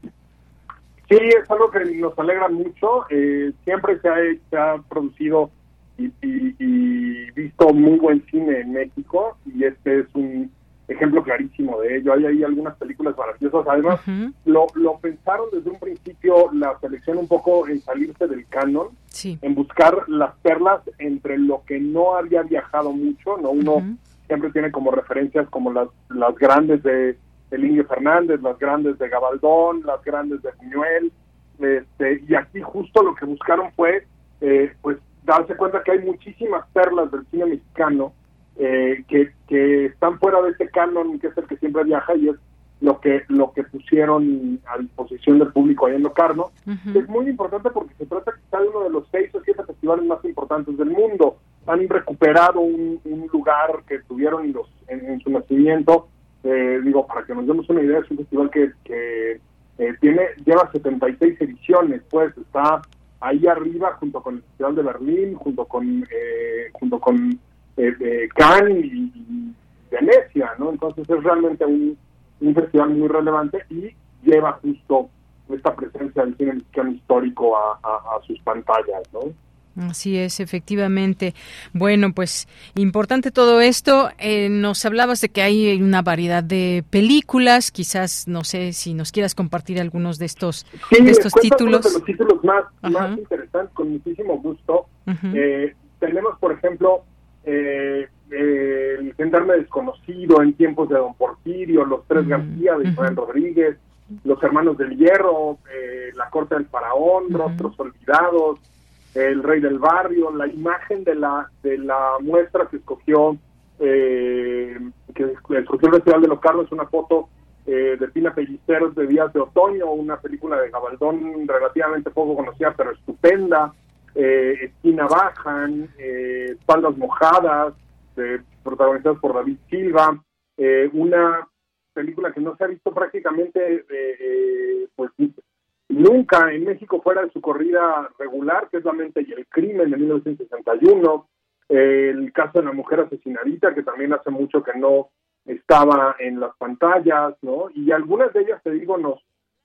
Sí, es algo que nos alegra mucho. Eh, siempre se ha, producido y, visto muy buen cine en México y este es un ejemplo clarísimo de ello. Hay ahí algunas películas maravillosas. Además, lo, lo pensaron desde un principio la selección un poco en salirse del canon, en buscar las perlas entre lo que no había viajado mucho, no uno siempre tiene como referencias como las, las grandes de, de Fernández, las grandes de Gabaldón, las grandes de Buñuel, este, y aquí justo lo que buscaron fue eh, pues darse cuenta que hay muchísimas perlas del cine mexicano eh, que, que están fuera de ese canon que es el que siempre viaja y es lo que lo que pusieron a disposición del público ahí en Locarno. Es muy importante porque se trata quizá de uno de los seis o siete festivales más importantes del mundo. Han recuperado un, lugar que tuvieron los, en, su nacimiento. Eh, digo, para que nos demos una idea, es un festival que, que eh, tiene lleva 76 ediciones, pues está ahí arriba junto con el Festival de Berlín, junto con eh, junto con eh, Cannes y, Venecia, ¿no? Entonces es realmente un, festival muy relevante y lleva justo esta presencia del cine mexicano histórico a, a sus pantallas, ¿no? Así es, efectivamente. Bueno, pues importante todo esto. Eh, nos hablabas de que hay una variedad de películas. Quizás, no sé si nos quieras compartir algunos de estos, de estos títulos. de los títulos más, más interesantes, con muchísimo gusto. eh, tenemos, por ejemplo, eh, eh, El Gendarme Desconocido en tiempos de Don Porfirio, Los Tres García de Ismael Rodríguez, Los Hermanos del Hierro, eh, La Corte del Faraón, Rostros Olvidados el rey del barrio, la imagen de la de la muestra que escogió eh, que escogió el Festival de los Carlos es una foto eh, de Pina Pelliceros de Días de Otoño, una película de Gabaldón relativamente poco conocida pero estupenda, eh, Esquina Bajan, eh, Mojadas, protagonizadas por David Silva, una película que no se ha visto prácticamente pues nunca en México fuera de su corrida regular, que es La mente y el crimen de 1961, el caso de la mujer asesinadita, que también hace mucho que no estaba en las pantallas, ¿no? Y algunas de ellas, te digo, nos,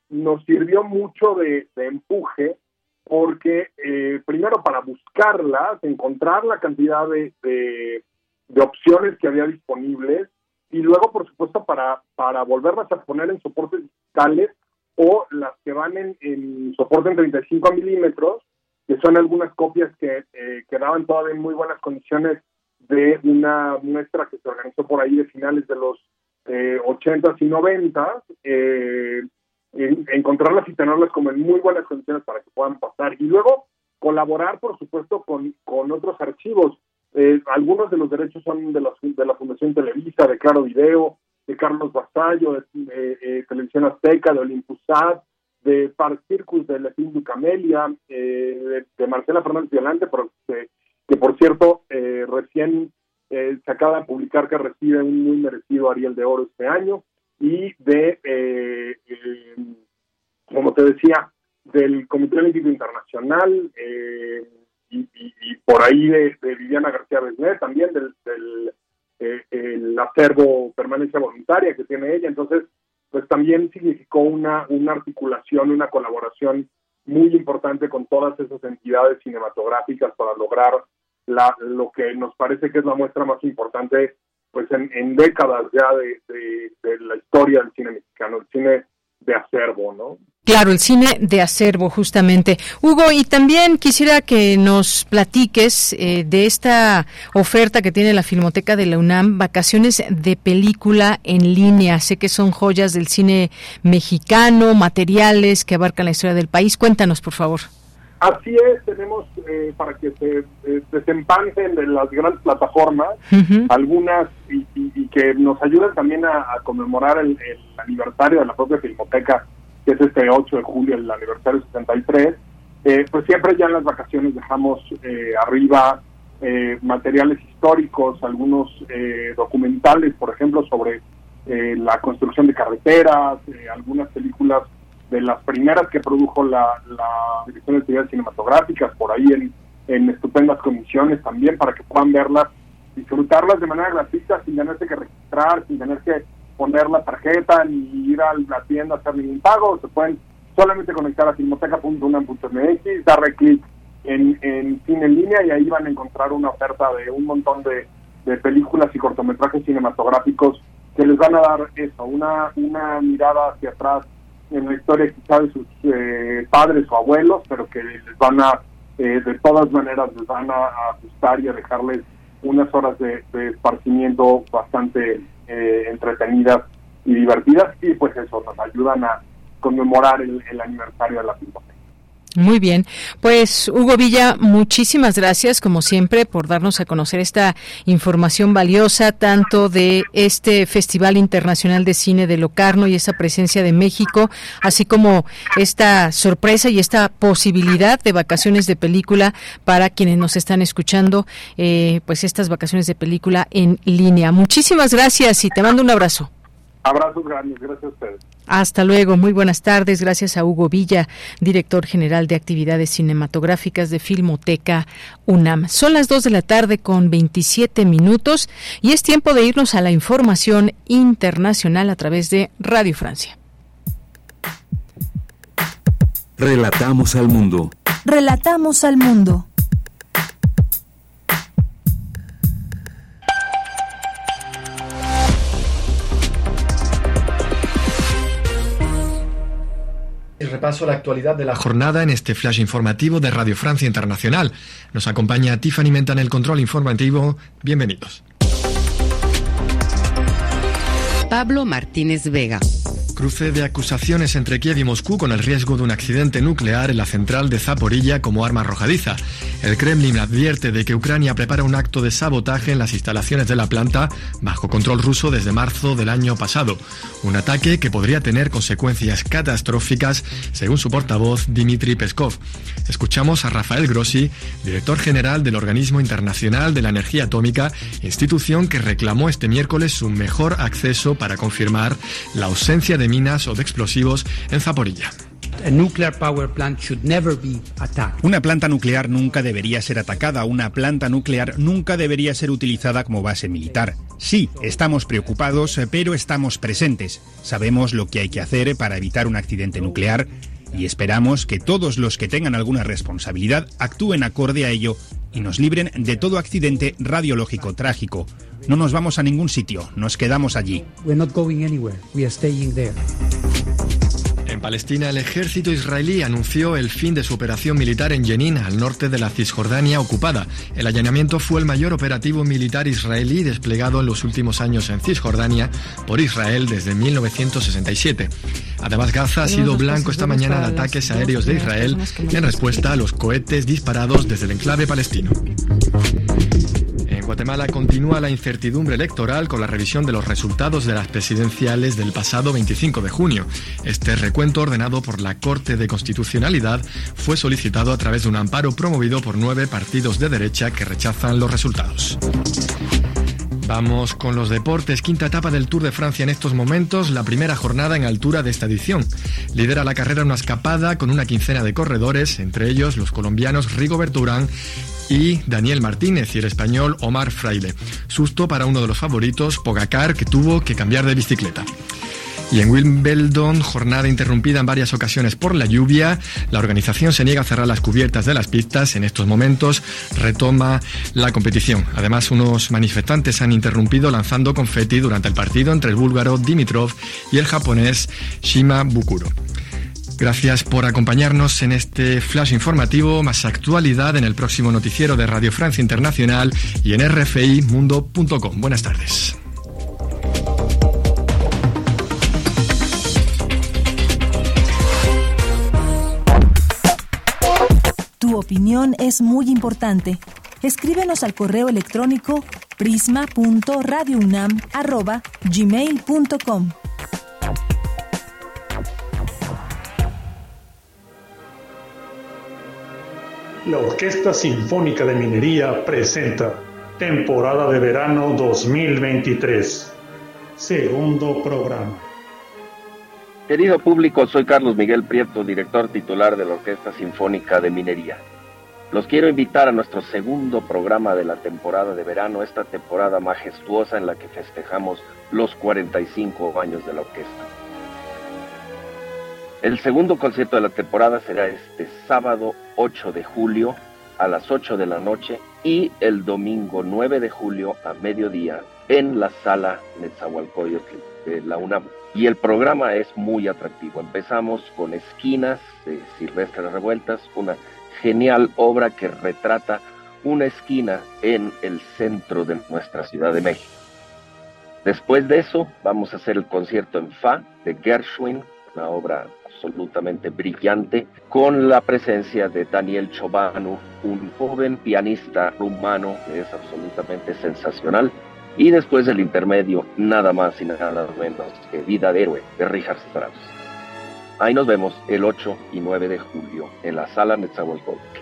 nos sirvió mucho de, empuje, porque eh, primero para buscarlas, encontrar la cantidad de, de, de, opciones que había disponibles, y luego, por supuesto, para, para volverlas a poner en soportes digitales o las que van en, soporte en 35 milímetros, que son algunas copias que eh, quedaban todavía en muy buenas condiciones de una muestra que se organizó por ahí de finales de los eh, 80s y 90s, eh, encontrarlas y tenerlas como en muy buenas condiciones para que puedan pasar. Y luego colaborar, por supuesto, con, con otros archivos. Eh, algunos de los derechos son de la, de la Fundación Televisa, de Claro Video, de Carlos Vasallo, de, eh, Televisión Azteca, de Olympusat, de Park Circus, de Letín Camelia, eh, de, Marcela Fernández Violante, que por cierto eh, recién se acaba de publicar que recibe un muy merecido Ariel de Oro este año, y de, como te decía, del Comité Olímpico Internacional, y, por ahí de, Viviana García Besnet, también del eh, el acervo permanencia voluntaria que tiene ella. Entonces, pues también significó una, una articulación, una colaboración muy importante con todas esas entidades cinematográficas para lograr la, lo que nos parece que es la muestra más importante pues en, décadas ya de, de, la historia del cine mexicano, el cine de acervo, ¿no? Claro, el cine de acervo, justamente. Hugo, y también quisiera que nos platiques eh, de esta oferta que tiene la Filmoteca de la UNAM, vacaciones de película en línea. Sé que son joyas del cine mexicano, materiales que abarcan la historia del país. Cuéntanos, por favor. Así es, tenemos eh, para que se eh, desempanten de las grandes plataformas, algunas y, que nos ayuden también a, conmemorar el, el aniversario de la propia Filmoteca que es este 8 de julio, el aniversario 73, eh, pues siempre ya en las vacaciones dejamos eh, arriba eh, materiales históricos, algunos documentales, por ejemplo, sobre la construcción de carreteras, algunas películas de las primeras que produjo la, Dirección de Actividades Cinematográficas, por ahí en, en estupendas condiciones también, para que puedan verlas, disfrutarlas de manera gratuita, sin tenerse que registrar, sin tener que poner la tarjeta ni ir a la tienda a hacer ningún pago, se pueden solamente conectar a filmoteca.unam.mx, darle clic en, en cine en línea y ahí van a encontrar una oferta de un montón de, películas y cortometrajes cinematográficos que les van a dar eso, una, una mirada hacia atrás en la historia quizá de sus eh, padres o abuelos, pero que les van a, eh, de todas maneras, les van a, ajustar y a dejarles unas horas de, esparcimiento bastante eh, entretenidas y divertidas y pues eso nos ayudan a conmemorar el, el aniversario de la Filmoteca. Muy bien, pues Hugo Villa, muchísimas gracias como siempre por darnos a conocer esta información valiosa tanto de este Festival Internacional de Cine de Locarno y esa presencia de México, así como esta sorpresa y esta posibilidad de vacaciones de película para quienes nos están escuchando, eh, pues estas vacaciones de película en línea. Muchísimas gracias y te mando un abrazo. Abrazos grandes, gracias a ustedes. Hasta luego, muy buenas tardes. Gracias a Hugo Villa, director general de actividades cinematográficas de Filmoteca UNAM. Son las 2 de la tarde con 27 minutos y es tiempo de irnos a la información internacional a través de Radio Francia. Relatamos al mundo. Relatamos al mundo. Repaso a la actualidad de la jornada en este flash informativo de Radio Francia Internacional. Nos acompaña Tiffany Menta en el control informativo. Bienvenidos. Pablo Martínez Vega. Cruce de acusaciones entre Kiev y Moscú con el riesgo de un accidente nuclear en la central de Zaporilla como arma arrojadiza. El Kremlin advierte de que Ucrania prepara un acto de sabotaje en las instalaciones de la planta bajo control ruso desde marzo del año pasado. Un ataque que podría tener consecuencias catastróficas, según su portavoz Dmitry Peskov. Escuchamos a Rafael Grossi, director general del Organismo Internacional de la Energía Atómica, institución que reclamó este miércoles su mejor acceso para confirmar la ausencia de minas o de explosivos en Zaporilla. Una planta nuclear nunca debería ser atacada, una planta nuclear nunca debería ser utilizada como base militar. Sí, estamos preocupados, pero estamos presentes. Sabemos lo que hay que hacer para evitar un accidente nuclear y esperamos que todos los que tengan alguna responsabilidad actúen acorde a ello y nos libren de todo accidente radiológico trágico. No nos vamos a ningún sitio, nos quedamos allí. En Palestina, el ejército israelí anunció el fin de su operación militar en Jenin, al norte de la Cisjordania ocupada. El allanamiento fue el mayor operativo militar israelí desplegado en los últimos años en Cisjordania por Israel desde 1967. Además, Gaza ha sido blanco esta mañana de ataques aéreos de Israel en respuesta a los cohetes disparados desde el enclave palestino. Guatemala continúa la incertidumbre electoral con la revisión de los resultados de las presidenciales del pasado 25 de junio. Este recuento ordenado por la Corte de Constitucionalidad fue solicitado a través de un amparo promovido por nueve partidos de derecha que rechazan los resultados. Vamos con los deportes. Quinta etapa del Tour de Francia en estos momentos, la primera jornada en altura de esta edición. Lidera la carrera una escapada con una quincena de corredores, entre ellos los colombianos Rigoberto Urán y Daniel Martínez y el español Omar Fraile. Susto para uno de los favoritos, Pogacar, que tuvo que cambiar de bicicleta. Y en Wimbledon, jornada interrumpida en varias ocasiones por la lluvia, la organización se niega a cerrar las cubiertas de las pistas. En estos momentos retoma la competición. Además, unos manifestantes han interrumpido lanzando confeti durante el partido entre el búlgaro Dimitrov y el japonés Shima Bukuro. Gracias por acompañarnos en este flash informativo, más actualidad en el próximo noticiero de Radio Francia Internacional y en rfimundo.com. Buenas tardes. Tu opinión es muy importante. Escríbenos al correo electrónico prisma.radiounam@gmail.com. La Orquesta Sinfónica de Minería presenta Temporada de Verano 2023. Segundo programa. Querido público, soy Carlos Miguel Prieto, director titular de la Orquesta Sinfónica de Minería. Los quiero invitar a nuestro segundo programa de la temporada de verano, esta temporada majestuosa en la que festejamos los 45 años de la orquesta. El segundo concierto de la temporada será este sábado 8 de julio a las 8 de la noche y el domingo 9 de julio a mediodía en la sala Netzahualcoyotl de la UNAM. Y el programa es muy atractivo. Empezamos con Esquinas de Silvestre Revueltas, una genial obra que retrata una esquina en el centro de nuestra Ciudad de México. Después de eso, vamos a hacer el concierto en Fa de Gershwin, una obra absolutamente brillante, con la presencia de Daniel Chobanu, un joven pianista rumano que es absolutamente sensacional. Y después del intermedio, nada más y nada menos que Vida de Héroe de Richard Strauss. Ahí nos vemos el 8 y 9 de julio en la sala Netzahualcóyotl.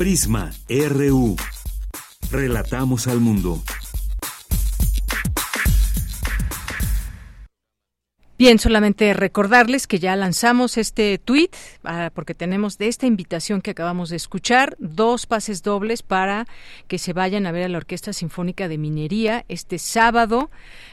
Prisma RU. Relatamos al mundo. Bien, solamente recordarles que ya lanzamos este tweet, ah, porque tenemos de esta invitación que acabamos de escuchar, dos pases dobles para que se vayan a ver a la Orquesta Sinfónica de Minería este sábado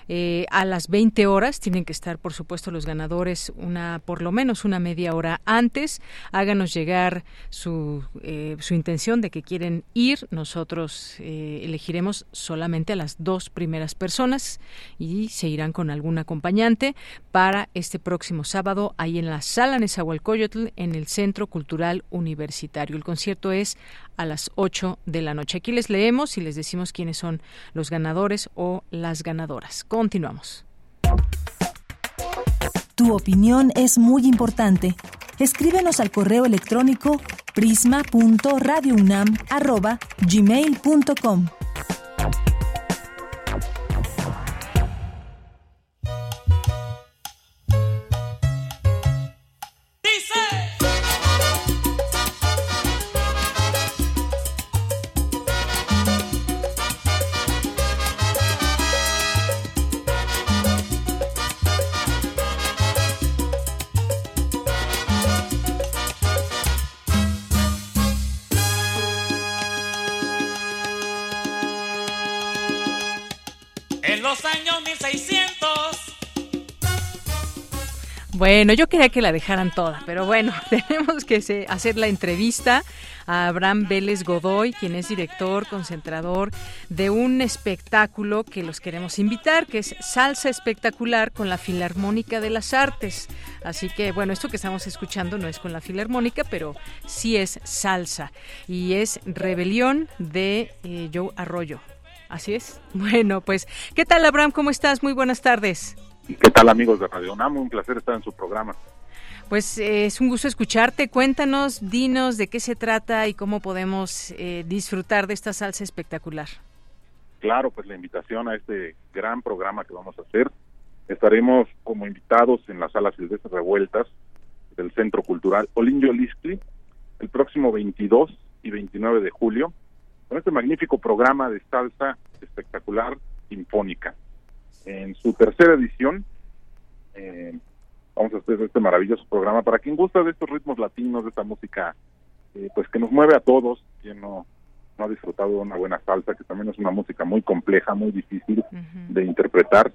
eh, a las 20 horas. Tienen que estar, por supuesto, los ganadores una, por lo menos una media hora antes. Háganos llegar su, eh, su intención de que quieren ir. Nosotros eh, elegiremos solamente a las dos primeras personas y se irán con algún acompañante para este próximo sábado ahí en la Sala Nezahualcóyotl en el Centro Cultural Universitario. El concierto es a las 8 de la noche. Aquí les leemos y les decimos quiénes son los ganadores o las ganadoras. Continuamos. Tu opinión es muy importante. Escríbenos al correo electrónico prisma.radiounam@gmail.com. Bueno, yo quería que la dejaran toda, pero bueno, tenemos que hacer la entrevista a Abraham Vélez Godoy, quien es director, concentrador de un espectáculo que los queremos invitar, que es Salsa Espectacular con la Filarmónica de las Artes. Así que, bueno, esto que estamos escuchando no es con la Filarmónica, pero sí es salsa y es Rebelión de eh, Joe Arroyo. Así es. Bueno, pues, ¿qué tal, Abraham? ¿Cómo estás? Muy buenas tardes. ¿Qué tal amigos de Radio UNAM? Un placer estar en su programa. Pues eh, es un gusto escucharte. Cuéntanos, dinos de qué se trata y cómo podemos eh, disfrutar de esta salsa espectacular. Claro, pues la invitación a este gran programa que vamos a hacer. Estaremos como invitados en la sala Silvestre Revueltas del Centro Cultural Olinjo Listli el próximo 22 y 29 de julio con este magnífico programa de salsa espectacular sinfónica en su tercera edición. Eh, vamos a hacer este maravilloso programa para quien gusta de estos ritmos latinos, de esta música, eh, pues que nos mueve a todos, quien no, no ha disfrutado de una buena salsa, que también es una música muy compleja, muy difícil de interpretar.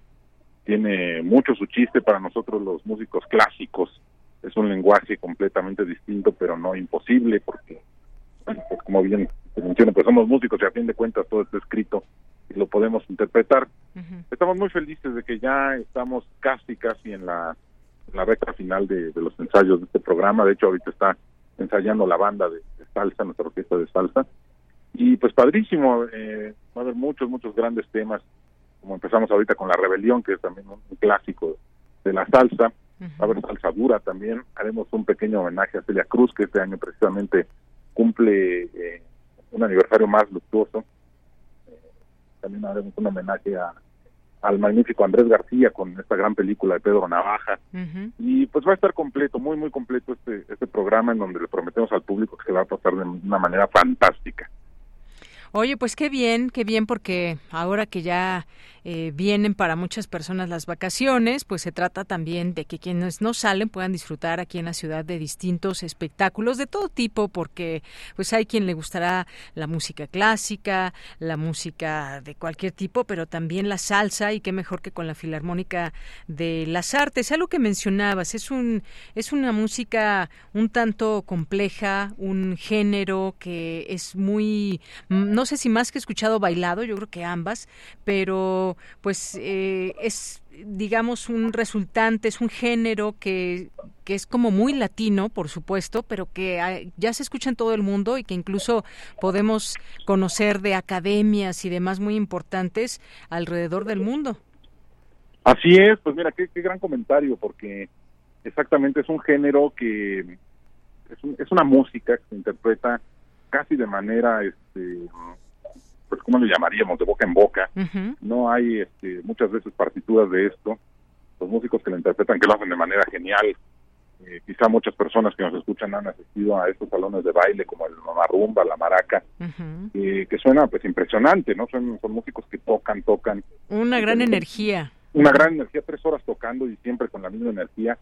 Tiene mucho su chiste para nosotros los músicos clásicos. Es un lenguaje completamente distinto, pero no imposible, porque, pues como bien se menciona, pues somos músicos y a fin de cuentas todo está escrito lo podemos interpretar. Estamos muy felices de que ya estamos casi, casi en la, la recta final de, los ensayos de este programa. De hecho, ahorita está ensayando la banda de, salsa, nuestra orquesta de salsa. Y pues padrísimo, eh, va a haber muchos, muchos grandes temas, como empezamos ahorita con La Rebelión, que es también un, clásico de la salsa. Va a haber salsa dura también. Haremos un pequeño homenaje a Celia Cruz, que este año precisamente cumple eh, un aniversario más luctuoso también haremos un homenaje a, al magnífico Andrés García con esta gran película de Pedro Navaja. Y pues va a estar completo, muy, muy completo este, este programa en donde le prometemos al público que se va a pasar de una manera fantástica. Oye, pues qué bien, qué bien, porque ahora que ya eh, vienen para muchas personas las vacaciones, pues se trata también de que quienes no salen puedan disfrutar aquí en la ciudad de distintos espectáculos de todo tipo, porque pues hay quien le gustará la música clásica, la música de cualquier tipo, pero también la salsa y qué mejor que con la Filarmónica de las Artes. Algo que mencionabas, es un es una música un tanto compleja, un género que es muy no sé si más que escuchado bailado, yo creo que ambas, pero pues eh, es digamos un resultante, es un género que, que es como muy latino, por supuesto, pero que ya se escucha en todo el mundo y que incluso podemos conocer de academias y demás muy importantes alrededor del mundo. Así es, pues mira, qué, gran comentario, porque exactamente es un género que es, es una música que se interpreta casi de manera este, pues cómo le llamaríamos de boca en boca. No hay este, muchas veces partituras de esto. Los músicos que lo interpretan que lo hacen de manera genial. Eh, quizá muchas personas que nos escuchan han asistido a estos salones de baile como el mamarrumba la maraca eh, que suena pues impresionante no son, son músicos que tocan tocan. Una gran energía. una gran energía tres horas tocando y siempre con la misma energía.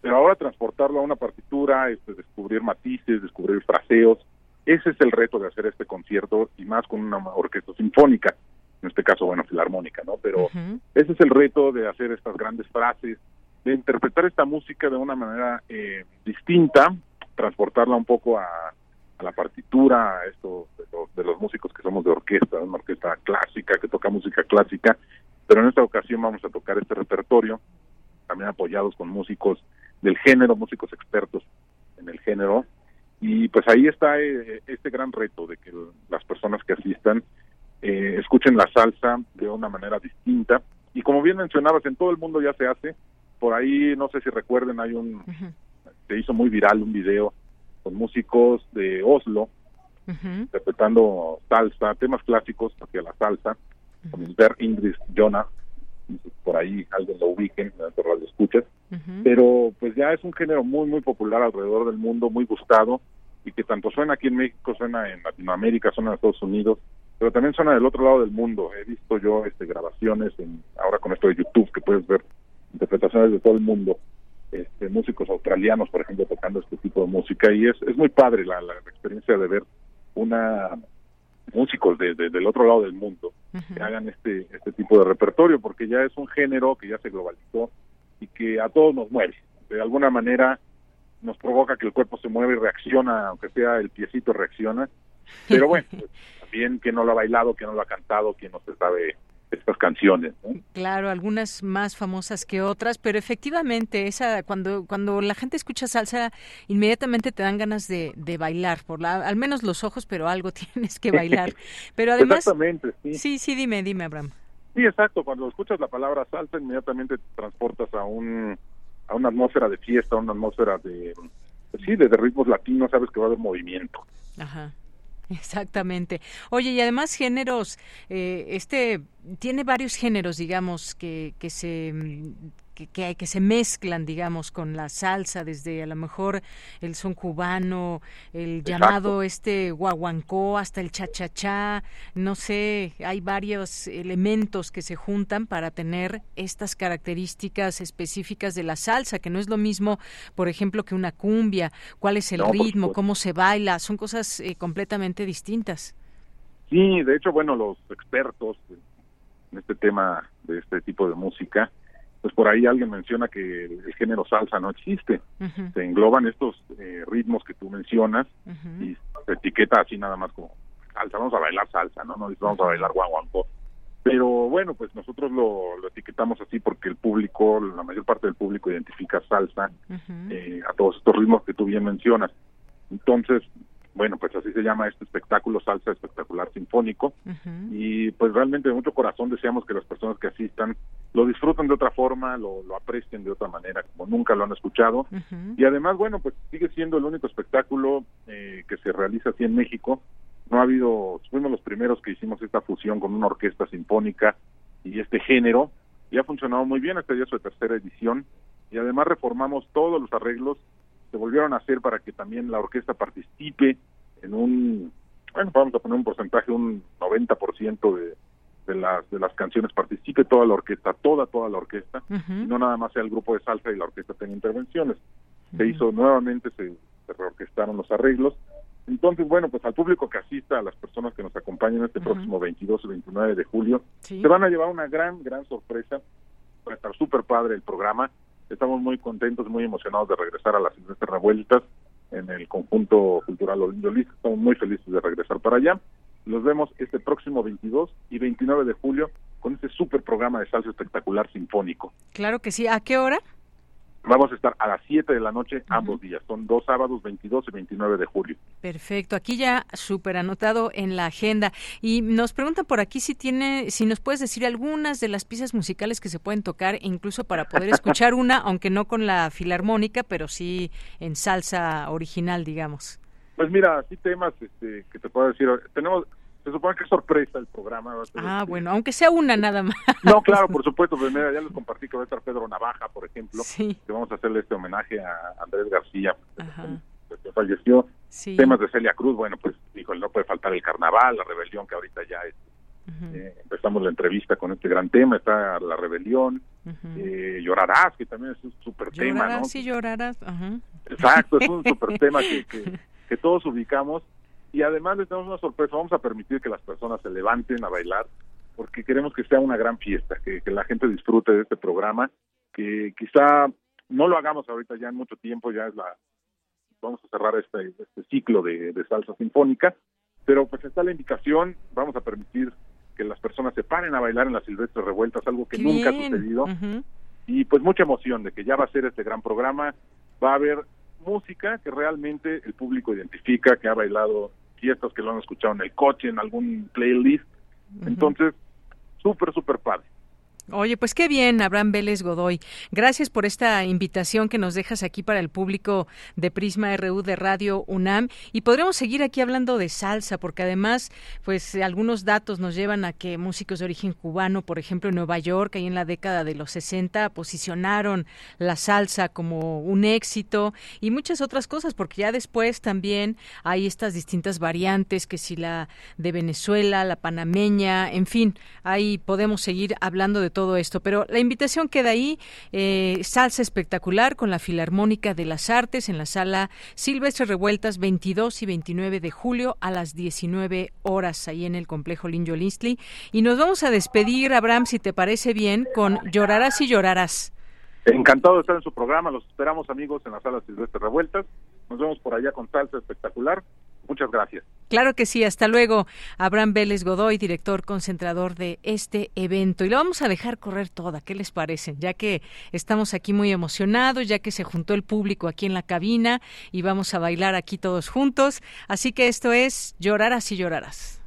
Pero ahora transportarlo a una partitura este, descubrir matices descubrir fraseos ese es el reto de hacer este concierto y más con una orquesta sinfónica, en este caso, bueno, filarmónica, ¿no? Pero ese es el reto de hacer estas grandes frases, de interpretar esta música de una manera eh, distinta, transportarla un poco a, la partitura, a esto de los, músicos que somos de orquesta, una orquesta clásica que toca música clásica, pero en esta ocasión vamos a tocar este repertorio, también apoyados con músicos del género, músicos expertos en el género, y pues ahí está eh, este gran reto de que las personas que asistan eh, escuchen la salsa de una manera distinta. Y como bien mencionabas, en todo el mundo ya se hace. Por ahí, no sé si recuerden, hay un, se hizo muy viral un video con músicos de Oslo interpretando salsa, temas clásicos hacia la salsa, con Ver Ingrid Jonah, por ahí alguien lo ubiquen, en radio escuchas, pero pues ya es un género muy, muy popular alrededor del mundo, muy gustado, y que tanto suena aquí en México, suena en Latinoamérica, suena en Estados Unidos, pero también suena del otro lado del mundo. He visto yo este grabaciones, en, ahora con esto de YouTube, que puedes ver interpretaciones de todo el mundo, este, músicos australianos, por ejemplo, tocando este tipo de música, y es, es muy padre la, la experiencia de ver una músicos de, del otro lado del mundo que hagan este este tipo de repertorio porque ya es un género que ya se globalizó y que a todos nos mueve. De alguna manera nos provoca que el cuerpo se mueva y reacciona aunque sea el piecito reacciona. Pero bueno pues, también quien no lo ha bailado quien no lo ha cantado quien no se sabe estas canciones. Claro, algunas más famosas que otras, pero efectivamente esa cuando cuando la gente escucha salsa inmediatamente te dan ganas de, de bailar, por la, al menos los ojos, pero algo tienes que bailar. Pero además Exactamente, sí. Sí, sí, dime, dime, Abraham. Sí, exacto, cuando escuchas la palabra salsa inmediatamente te transportas a un a una atmósfera de fiesta, a una atmósfera de pues sí, de, de ritmos latinos, sabes que va a haber movimiento. Ajá. Exactamente. Oye, y además géneros, eh, este tiene varios géneros, digamos, que, que se que, que, se mezclan, digamos, con la salsa, desde a lo mejor el son cubano, el llamado este guaguancó, hasta el cha-cha-cha, no sé, hay varios elementos que se juntan para tener estas características específicas de la salsa, que no es lo mismo, por ejemplo, que una cumbia, cuál es el ritmo, cómo se baila, son cosas eh, completamente distintas. Sí, de hecho, bueno, los expertos en este tema de este tipo de música, pues por ahí alguien menciona que el género salsa no existe. Se engloban estos eh, ritmos que tú mencionas y se etiqueta así nada más como salsa, vamos a bailar salsa, ¿no? No vamos a bailar guaguancó. Pero bueno, pues nosotros lo, lo, etiquetamos así porque el público, la mayor parte del público identifica salsa eh, a todos estos ritmos que tú bien mencionas. Entonces, bueno, pues así se llama este espectáculo Salsa Espectacular Sinfónico. Y pues realmente de mucho corazón deseamos que las personas que asistan lo disfruten de otra forma, lo, lo aprecien de otra manera como nunca lo han escuchado. Y además, bueno, pues sigue siendo el único espectáculo eh, que se realiza así en México. No ha habido, fuimos los primeros que hicimos esta fusión con una orquesta sinfónica y este género y ha funcionado muy bien, esta ya es su tercera edición. Y además reformamos todos los arreglos se volvieron a hacer para que también la orquesta participe en un, bueno, vamos a poner un porcentaje, un 90% de, de las de las canciones participe toda la orquesta, toda toda la orquesta, y no nada más sea el grupo de salsa y la orquesta tenga intervenciones. Se hizo nuevamente, se, reorquestaron los arreglos. Entonces, bueno, pues al público que asista, a las personas que nos acompañen este próximo 22 y 29 de julio, se van a llevar una gran, gran sorpresa. Va a estar súper padre el programa. Estamos muy contentos, muy emocionados de regresar a las Silvestres Revueltas en el conjunto cultural Olindo Estamos muy felices de regresar para allá. Los vemos este próximo 22 y 29 de julio con este super programa de salsa espectacular sinfónico. Claro que sí. ¿A qué hora? Vamos a estar a las 7 de la noche ambos días. Son dos sábados, 22 y 29 de julio. Perfecto. Aquí ya súper anotado en la agenda. Y nos preguntan por aquí si tiene, si nos puedes decir algunas de las piezas musicales que se pueden tocar, incluso para poder escuchar una, aunque no con la filarmónica, pero sí en salsa original, digamos. Pues mira, así temas este, que te puedo decir. Tenemos se supone que es sorpresa el programa. ah, este, bueno, aunque sea una nada más. No, claro, por supuesto. Pues ya les compartí que va a estar Pedro Navaja, por ejemplo. Sí. Que vamos a hacerle este homenaje a Andrés García, que falleció. Sí. Temas de Celia Cruz, bueno, pues dijo, no puede faltar el carnaval, la rebelión, que ahorita ya es. Eh, empezamos la entrevista con este gran tema, está la rebelión, eh, llorarás, que también es un súper tema, ¿no? Sí, llorarás, Exacto, es un súper tema que, que, que todos ubicamos y además les damos una sorpresa, vamos a permitir que las personas se levanten a bailar porque queremos que sea una gran fiesta, que, la gente disfrute de este programa, que quizá no lo hagamos ahorita ya en mucho tiempo, ya es la vamos a cerrar este, este ciclo de, salsa sinfónica, pero pues está la indicación, vamos a permitir que las personas se paren a bailar en las silvestres revueltas, algo que nunca ha sucedido, y pues mucha emoción de que ya va a ser este gran programa, va a haber música que realmente el público identifica, que ha bailado fiestas que lo han escuchado en el coche, en algún playlist. Entonces, súper, súper padre. Oye, pues qué bien, Abraham Vélez Godoy. Gracias por esta invitación que nos dejas aquí para el público de Prisma RU de Radio UNAM. Y podremos seguir aquí hablando de salsa, porque además, pues algunos datos nos llevan a que músicos de origen cubano, por ejemplo, en Nueva York, ahí en la década de los 60, posicionaron la salsa como un éxito y muchas otras cosas, porque ya después también hay estas distintas variantes, que si la de Venezuela, la panameña, en fin, ahí podemos seguir hablando de todo esto. Pero la invitación queda ahí, eh, salsa espectacular con la Filarmónica de las Artes en la sala Silvestre Revueltas 22 y 29 de julio a las 19 horas ahí en el complejo Linjo Linsley. Y nos vamos a despedir, Abraham, si te parece bien, con Llorarás y Llorarás. Encantado de estar en su programa, los esperamos amigos en la sala Silvestre Revueltas. Nos vemos por allá con salsa espectacular. Muchas gracias. Claro que sí, hasta luego. Abraham Vélez Godoy, director concentrador de este evento. Y lo vamos a dejar correr toda, ¿qué les parece? Ya que estamos aquí muy emocionados, ya que se juntó el público aquí en la cabina y vamos a bailar aquí todos juntos. Así que esto es Llorarás y Llorarás.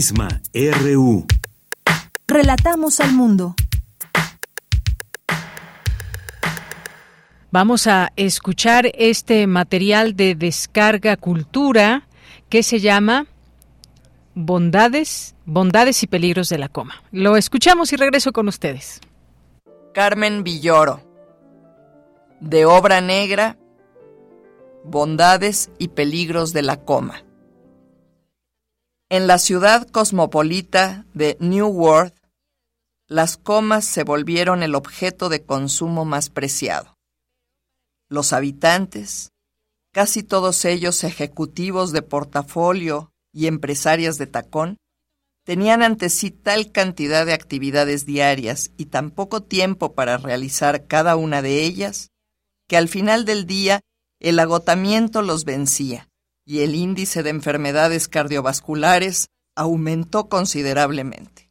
Prisma RU. Relatamos al mundo. Vamos a escuchar este material de descarga cultura que se llama Bondades, bondades y peligros de la coma. Lo escuchamos y regreso con ustedes. Carmen Villoro. De obra negra, Bondades y peligros de la coma. En la ciudad cosmopolita de New World, las comas se volvieron el objeto de consumo más preciado. Los habitantes, casi todos ellos ejecutivos de portafolio y empresarias de tacón, tenían ante sí tal cantidad de actividades diarias y tan poco tiempo para realizar cada una de ellas, que al final del día el agotamiento los vencía y el índice de enfermedades cardiovasculares aumentó considerablemente.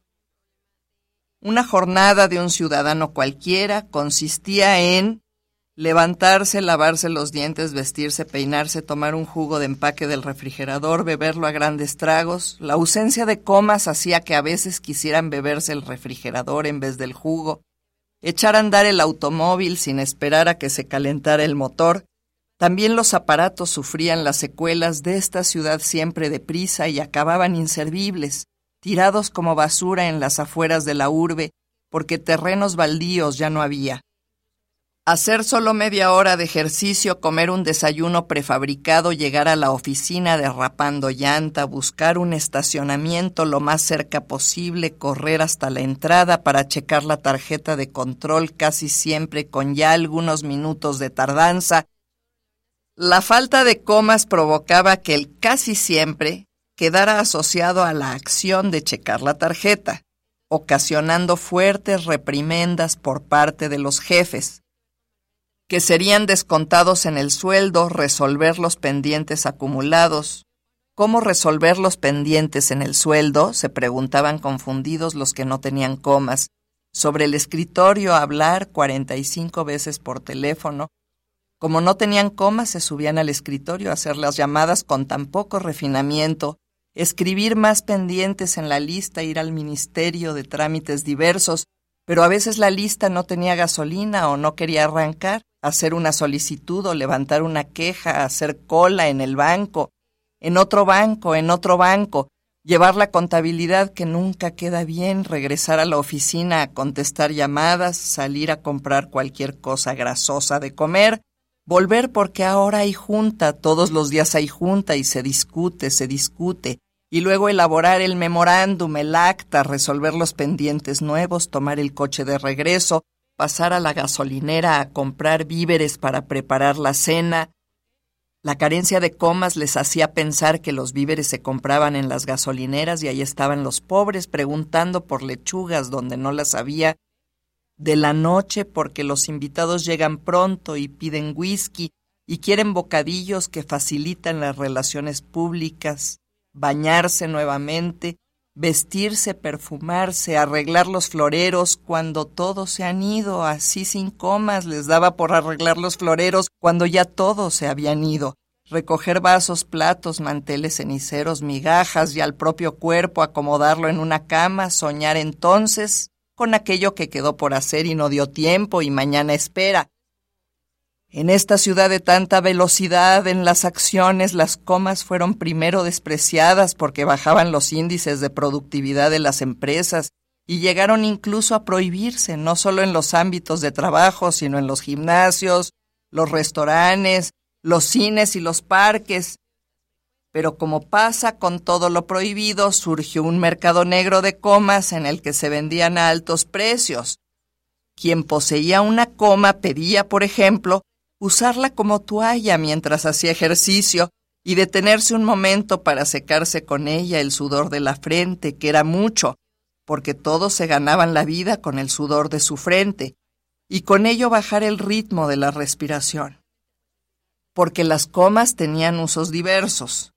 Una jornada de un ciudadano cualquiera consistía en levantarse, lavarse los dientes, vestirse, peinarse, tomar un jugo de empaque del refrigerador, beberlo a grandes tragos. La ausencia de comas hacía que a veces quisieran beberse el refrigerador en vez del jugo, echar a andar el automóvil sin esperar a que se calentara el motor, también los aparatos sufrían las secuelas de esta ciudad siempre deprisa y acababan inservibles, tirados como basura en las afueras de la urbe, porque terrenos baldíos ya no había. Hacer solo media hora de ejercicio, comer un desayuno prefabricado, llegar a la oficina derrapando llanta, buscar un estacionamiento lo más cerca posible, correr hasta la entrada para checar la tarjeta de control casi siempre con ya algunos minutos de tardanza, la falta de comas provocaba que el casi siempre quedara asociado a la acción de checar la tarjeta, ocasionando fuertes reprimendas por parte de los jefes, que serían descontados en el sueldo resolver los pendientes acumulados. ¿Cómo resolver los pendientes en el sueldo? se preguntaban confundidos los que no tenían comas. Sobre el escritorio hablar 45 veces por teléfono, como no tenían comas, se subían al escritorio a hacer las llamadas con tan poco refinamiento, escribir más pendientes en la lista, ir al ministerio de trámites diversos, pero a veces la lista no tenía gasolina o no quería arrancar, hacer una solicitud o levantar una queja, hacer cola en el banco, en otro banco, en otro banco, llevar la contabilidad que nunca queda bien, regresar a la oficina a contestar llamadas, salir a comprar cualquier cosa grasosa de comer, Volver porque ahora hay junta, todos los días hay junta y se discute, se discute. Y luego elaborar el memorándum, el acta, resolver los pendientes nuevos, tomar el coche de regreso, pasar a la gasolinera a comprar víveres para preparar la cena. La carencia de comas les hacía pensar que los víveres se compraban en las gasolineras y ahí estaban los pobres preguntando por lechugas donde no las había de la noche porque los invitados llegan pronto y piden whisky y quieren bocadillos que facilitan las relaciones públicas, bañarse nuevamente, vestirse, perfumarse, arreglar los floreros cuando todos se han ido, así sin comas les daba por arreglar los floreros cuando ya todos se habían ido, recoger vasos, platos, manteles, ceniceros, migajas y al propio cuerpo acomodarlo en una cama, soñar entonces con aquello que quedó por hacer y no dio tiempo y mañana espera, en esta ciudad de tanta velocidad en las acciones, las comas fueron primero despreciadas porque bajaban los índices de productividad de las empresas y llegaron incluso a prohibirse, no solo en los ámbitos de trabajo, sino en los gimnasios, los restaurantes, los cines y los parques. Pero como pasa con todo lo prohibido, surgió un mercado negro de comas en el que se vendían a altos precios. Quien poseía una coma pedía, por ejemplo, usarla como toalla mientras hacía ejercicio y detenerse un momento para secarse con ella el sudor de la frente, que era mucho, porque todos se ganaban la vida con el sudor de su frente, y con ello bajar el ritmo de la respiración. Porque las comas tenían usos diversos.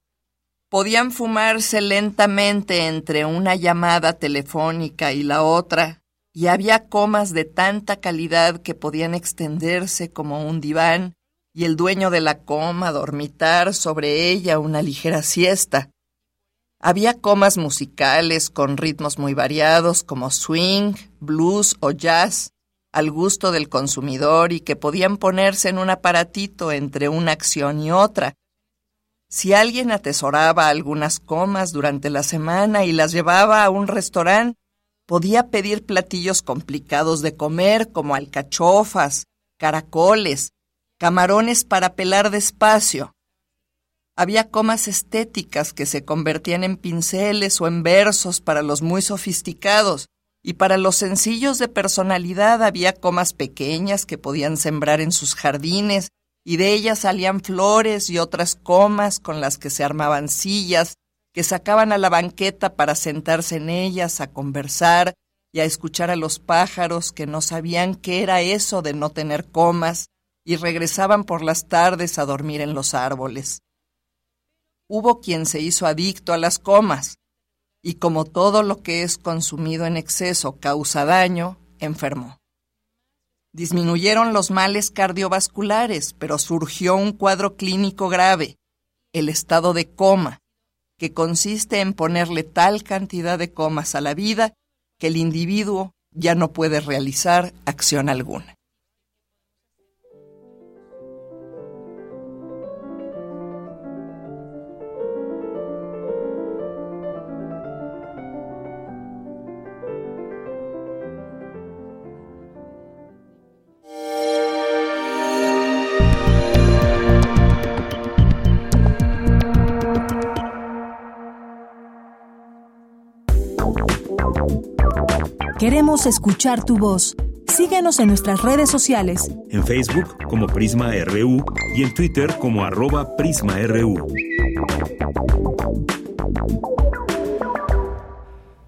Podían fumarse lentamente entre una llamada telefónica y la otra, y había comas de tanta calidad que podían extenderse como un diván, y el dueño de la coma dormitar sobre ella una ligera siesta. Había comas musicales con ritmos muy variados como swing, blues o jazz, al gusto del consumidor y que podían ponerse en un aparatito entre una acción y otra. Si alguien atesoraba algunas comas durante la semana y las llevaba a un restaurante, Podía pedir platillos complicados de comer como alcachofas, caracoles, camarones para pelar despacio. Había comas estéticas que se convertían en pinceles o en versos para los muy sofisticados, y para los sencillos de personalidad había comas pequeñas que podían sembrar en sus jardines, y de ellas salían flores y otras comas con las que se armaban sillas, que sacaban a la banqueta para sentarse en ellas a conversar y a escuchar a los pájaros que no sabían qué era eso de no tener comas y regresaban por las tardes a dormir en los árboles. Hubo quien se hizo adicto a las comas y como todo lo que es consumido en exceso causa daño, enfermó. Disminuyeron los males cardiovasculares, pero surgió un cuadro clínico grave, el estado de coma, que consiste en ponerle tal cantidad de comas a la vida que el individuo ya no puede realizar acción alguna. Queremos escuchar tu voz. Síguenos en nuestras redes sociales. En Facebook como Prisma RU y en Twitter como arroba PrismaRU.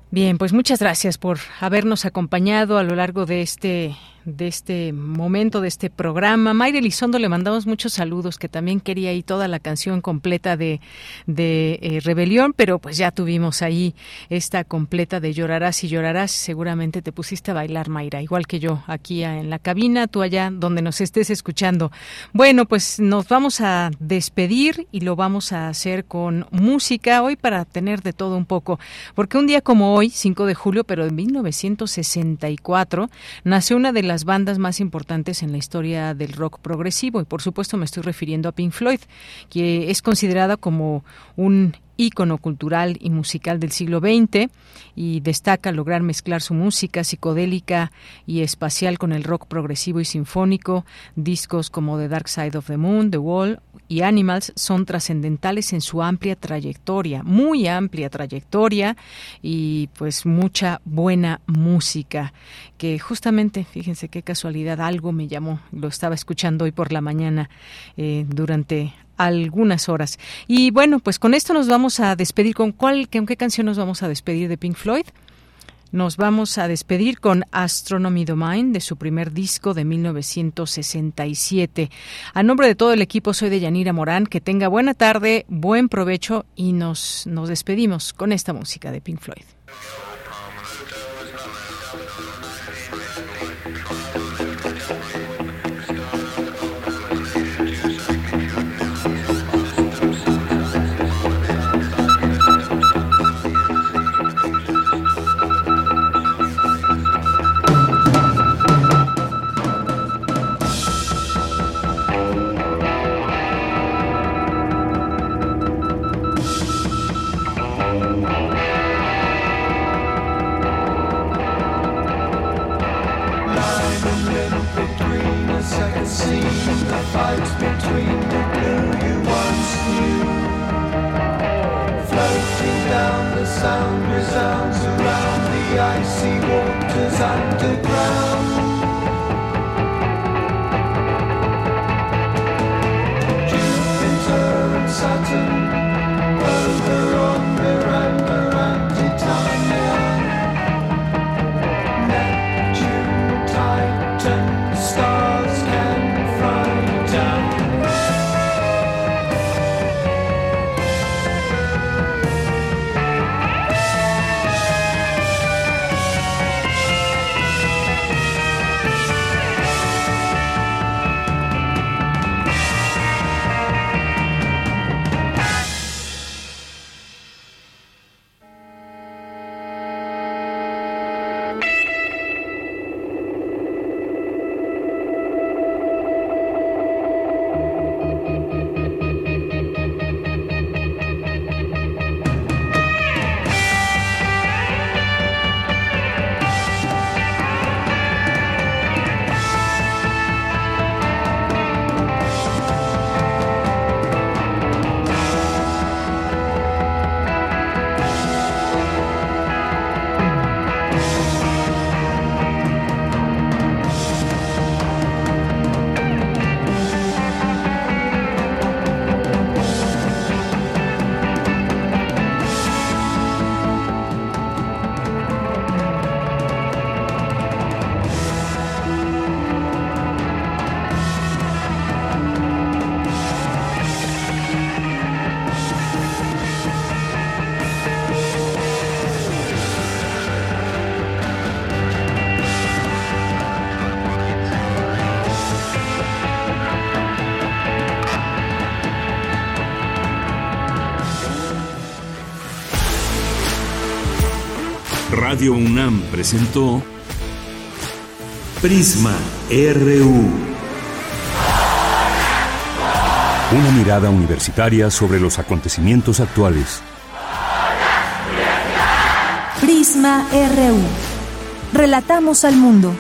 Bien, pues muchas gracias por habernos acompañado a lo largo de este de este momento, de este programa. Mayra Elizondo le mandamos muchos saludos, que también quería ahí toda la canción completa de, de eh, Rebelión, pero pues ya tuvimos ahí esta completa de Llorarás y Llorarás. Seguramente te pusiste a bailar, Mayra, igual que yo, aquí en la cabina, tú allá donde nos estés escuchando. Bueno, pues nos vamos a despedir y lo vamos a hacer con música hoy para tener de todo un poco, porque un día como hoy, 5 de julio, pero de 1964, nació una de las bandas más importantes en la historia del rock progresivo. Y por supuesto me estoy refiriendo a Pink Floyd, que es considerada como un ícono cultural y musical del siglo XX y destaca lograr mezclar su música psicodélica y espacial con el rock progresivo y sinfónico. Discos como The Dark Side of the Moon, The Wall y Animals son trascendentales en su amplia trayectoria, muy amplia trayectoria y pues mucha buena música que justamente, fíjense qué casualidad, algo me llamó, lo estaba escuchando hoy por la mañana eh, durante algunas horas. Y bueno, pues con esto nos vamos a despedir. ¿Con cuál, qué canción nos vamos a despedir de Pink Floyd? Nos vamos a despedir con Astronomy Domain de su primer disco de 1967. A nombre de todo el equipo soy de Yanira Morán. Que tenga buena tarde, buen provecho y nos, nos despedimos con esta música de Pink Floyd. sound resounds around the icy waters underground. Presentó Prisma RU. Una mirada universitaria sobre los acontecimientos actuales. Prisma RU. Relatamos al mundo.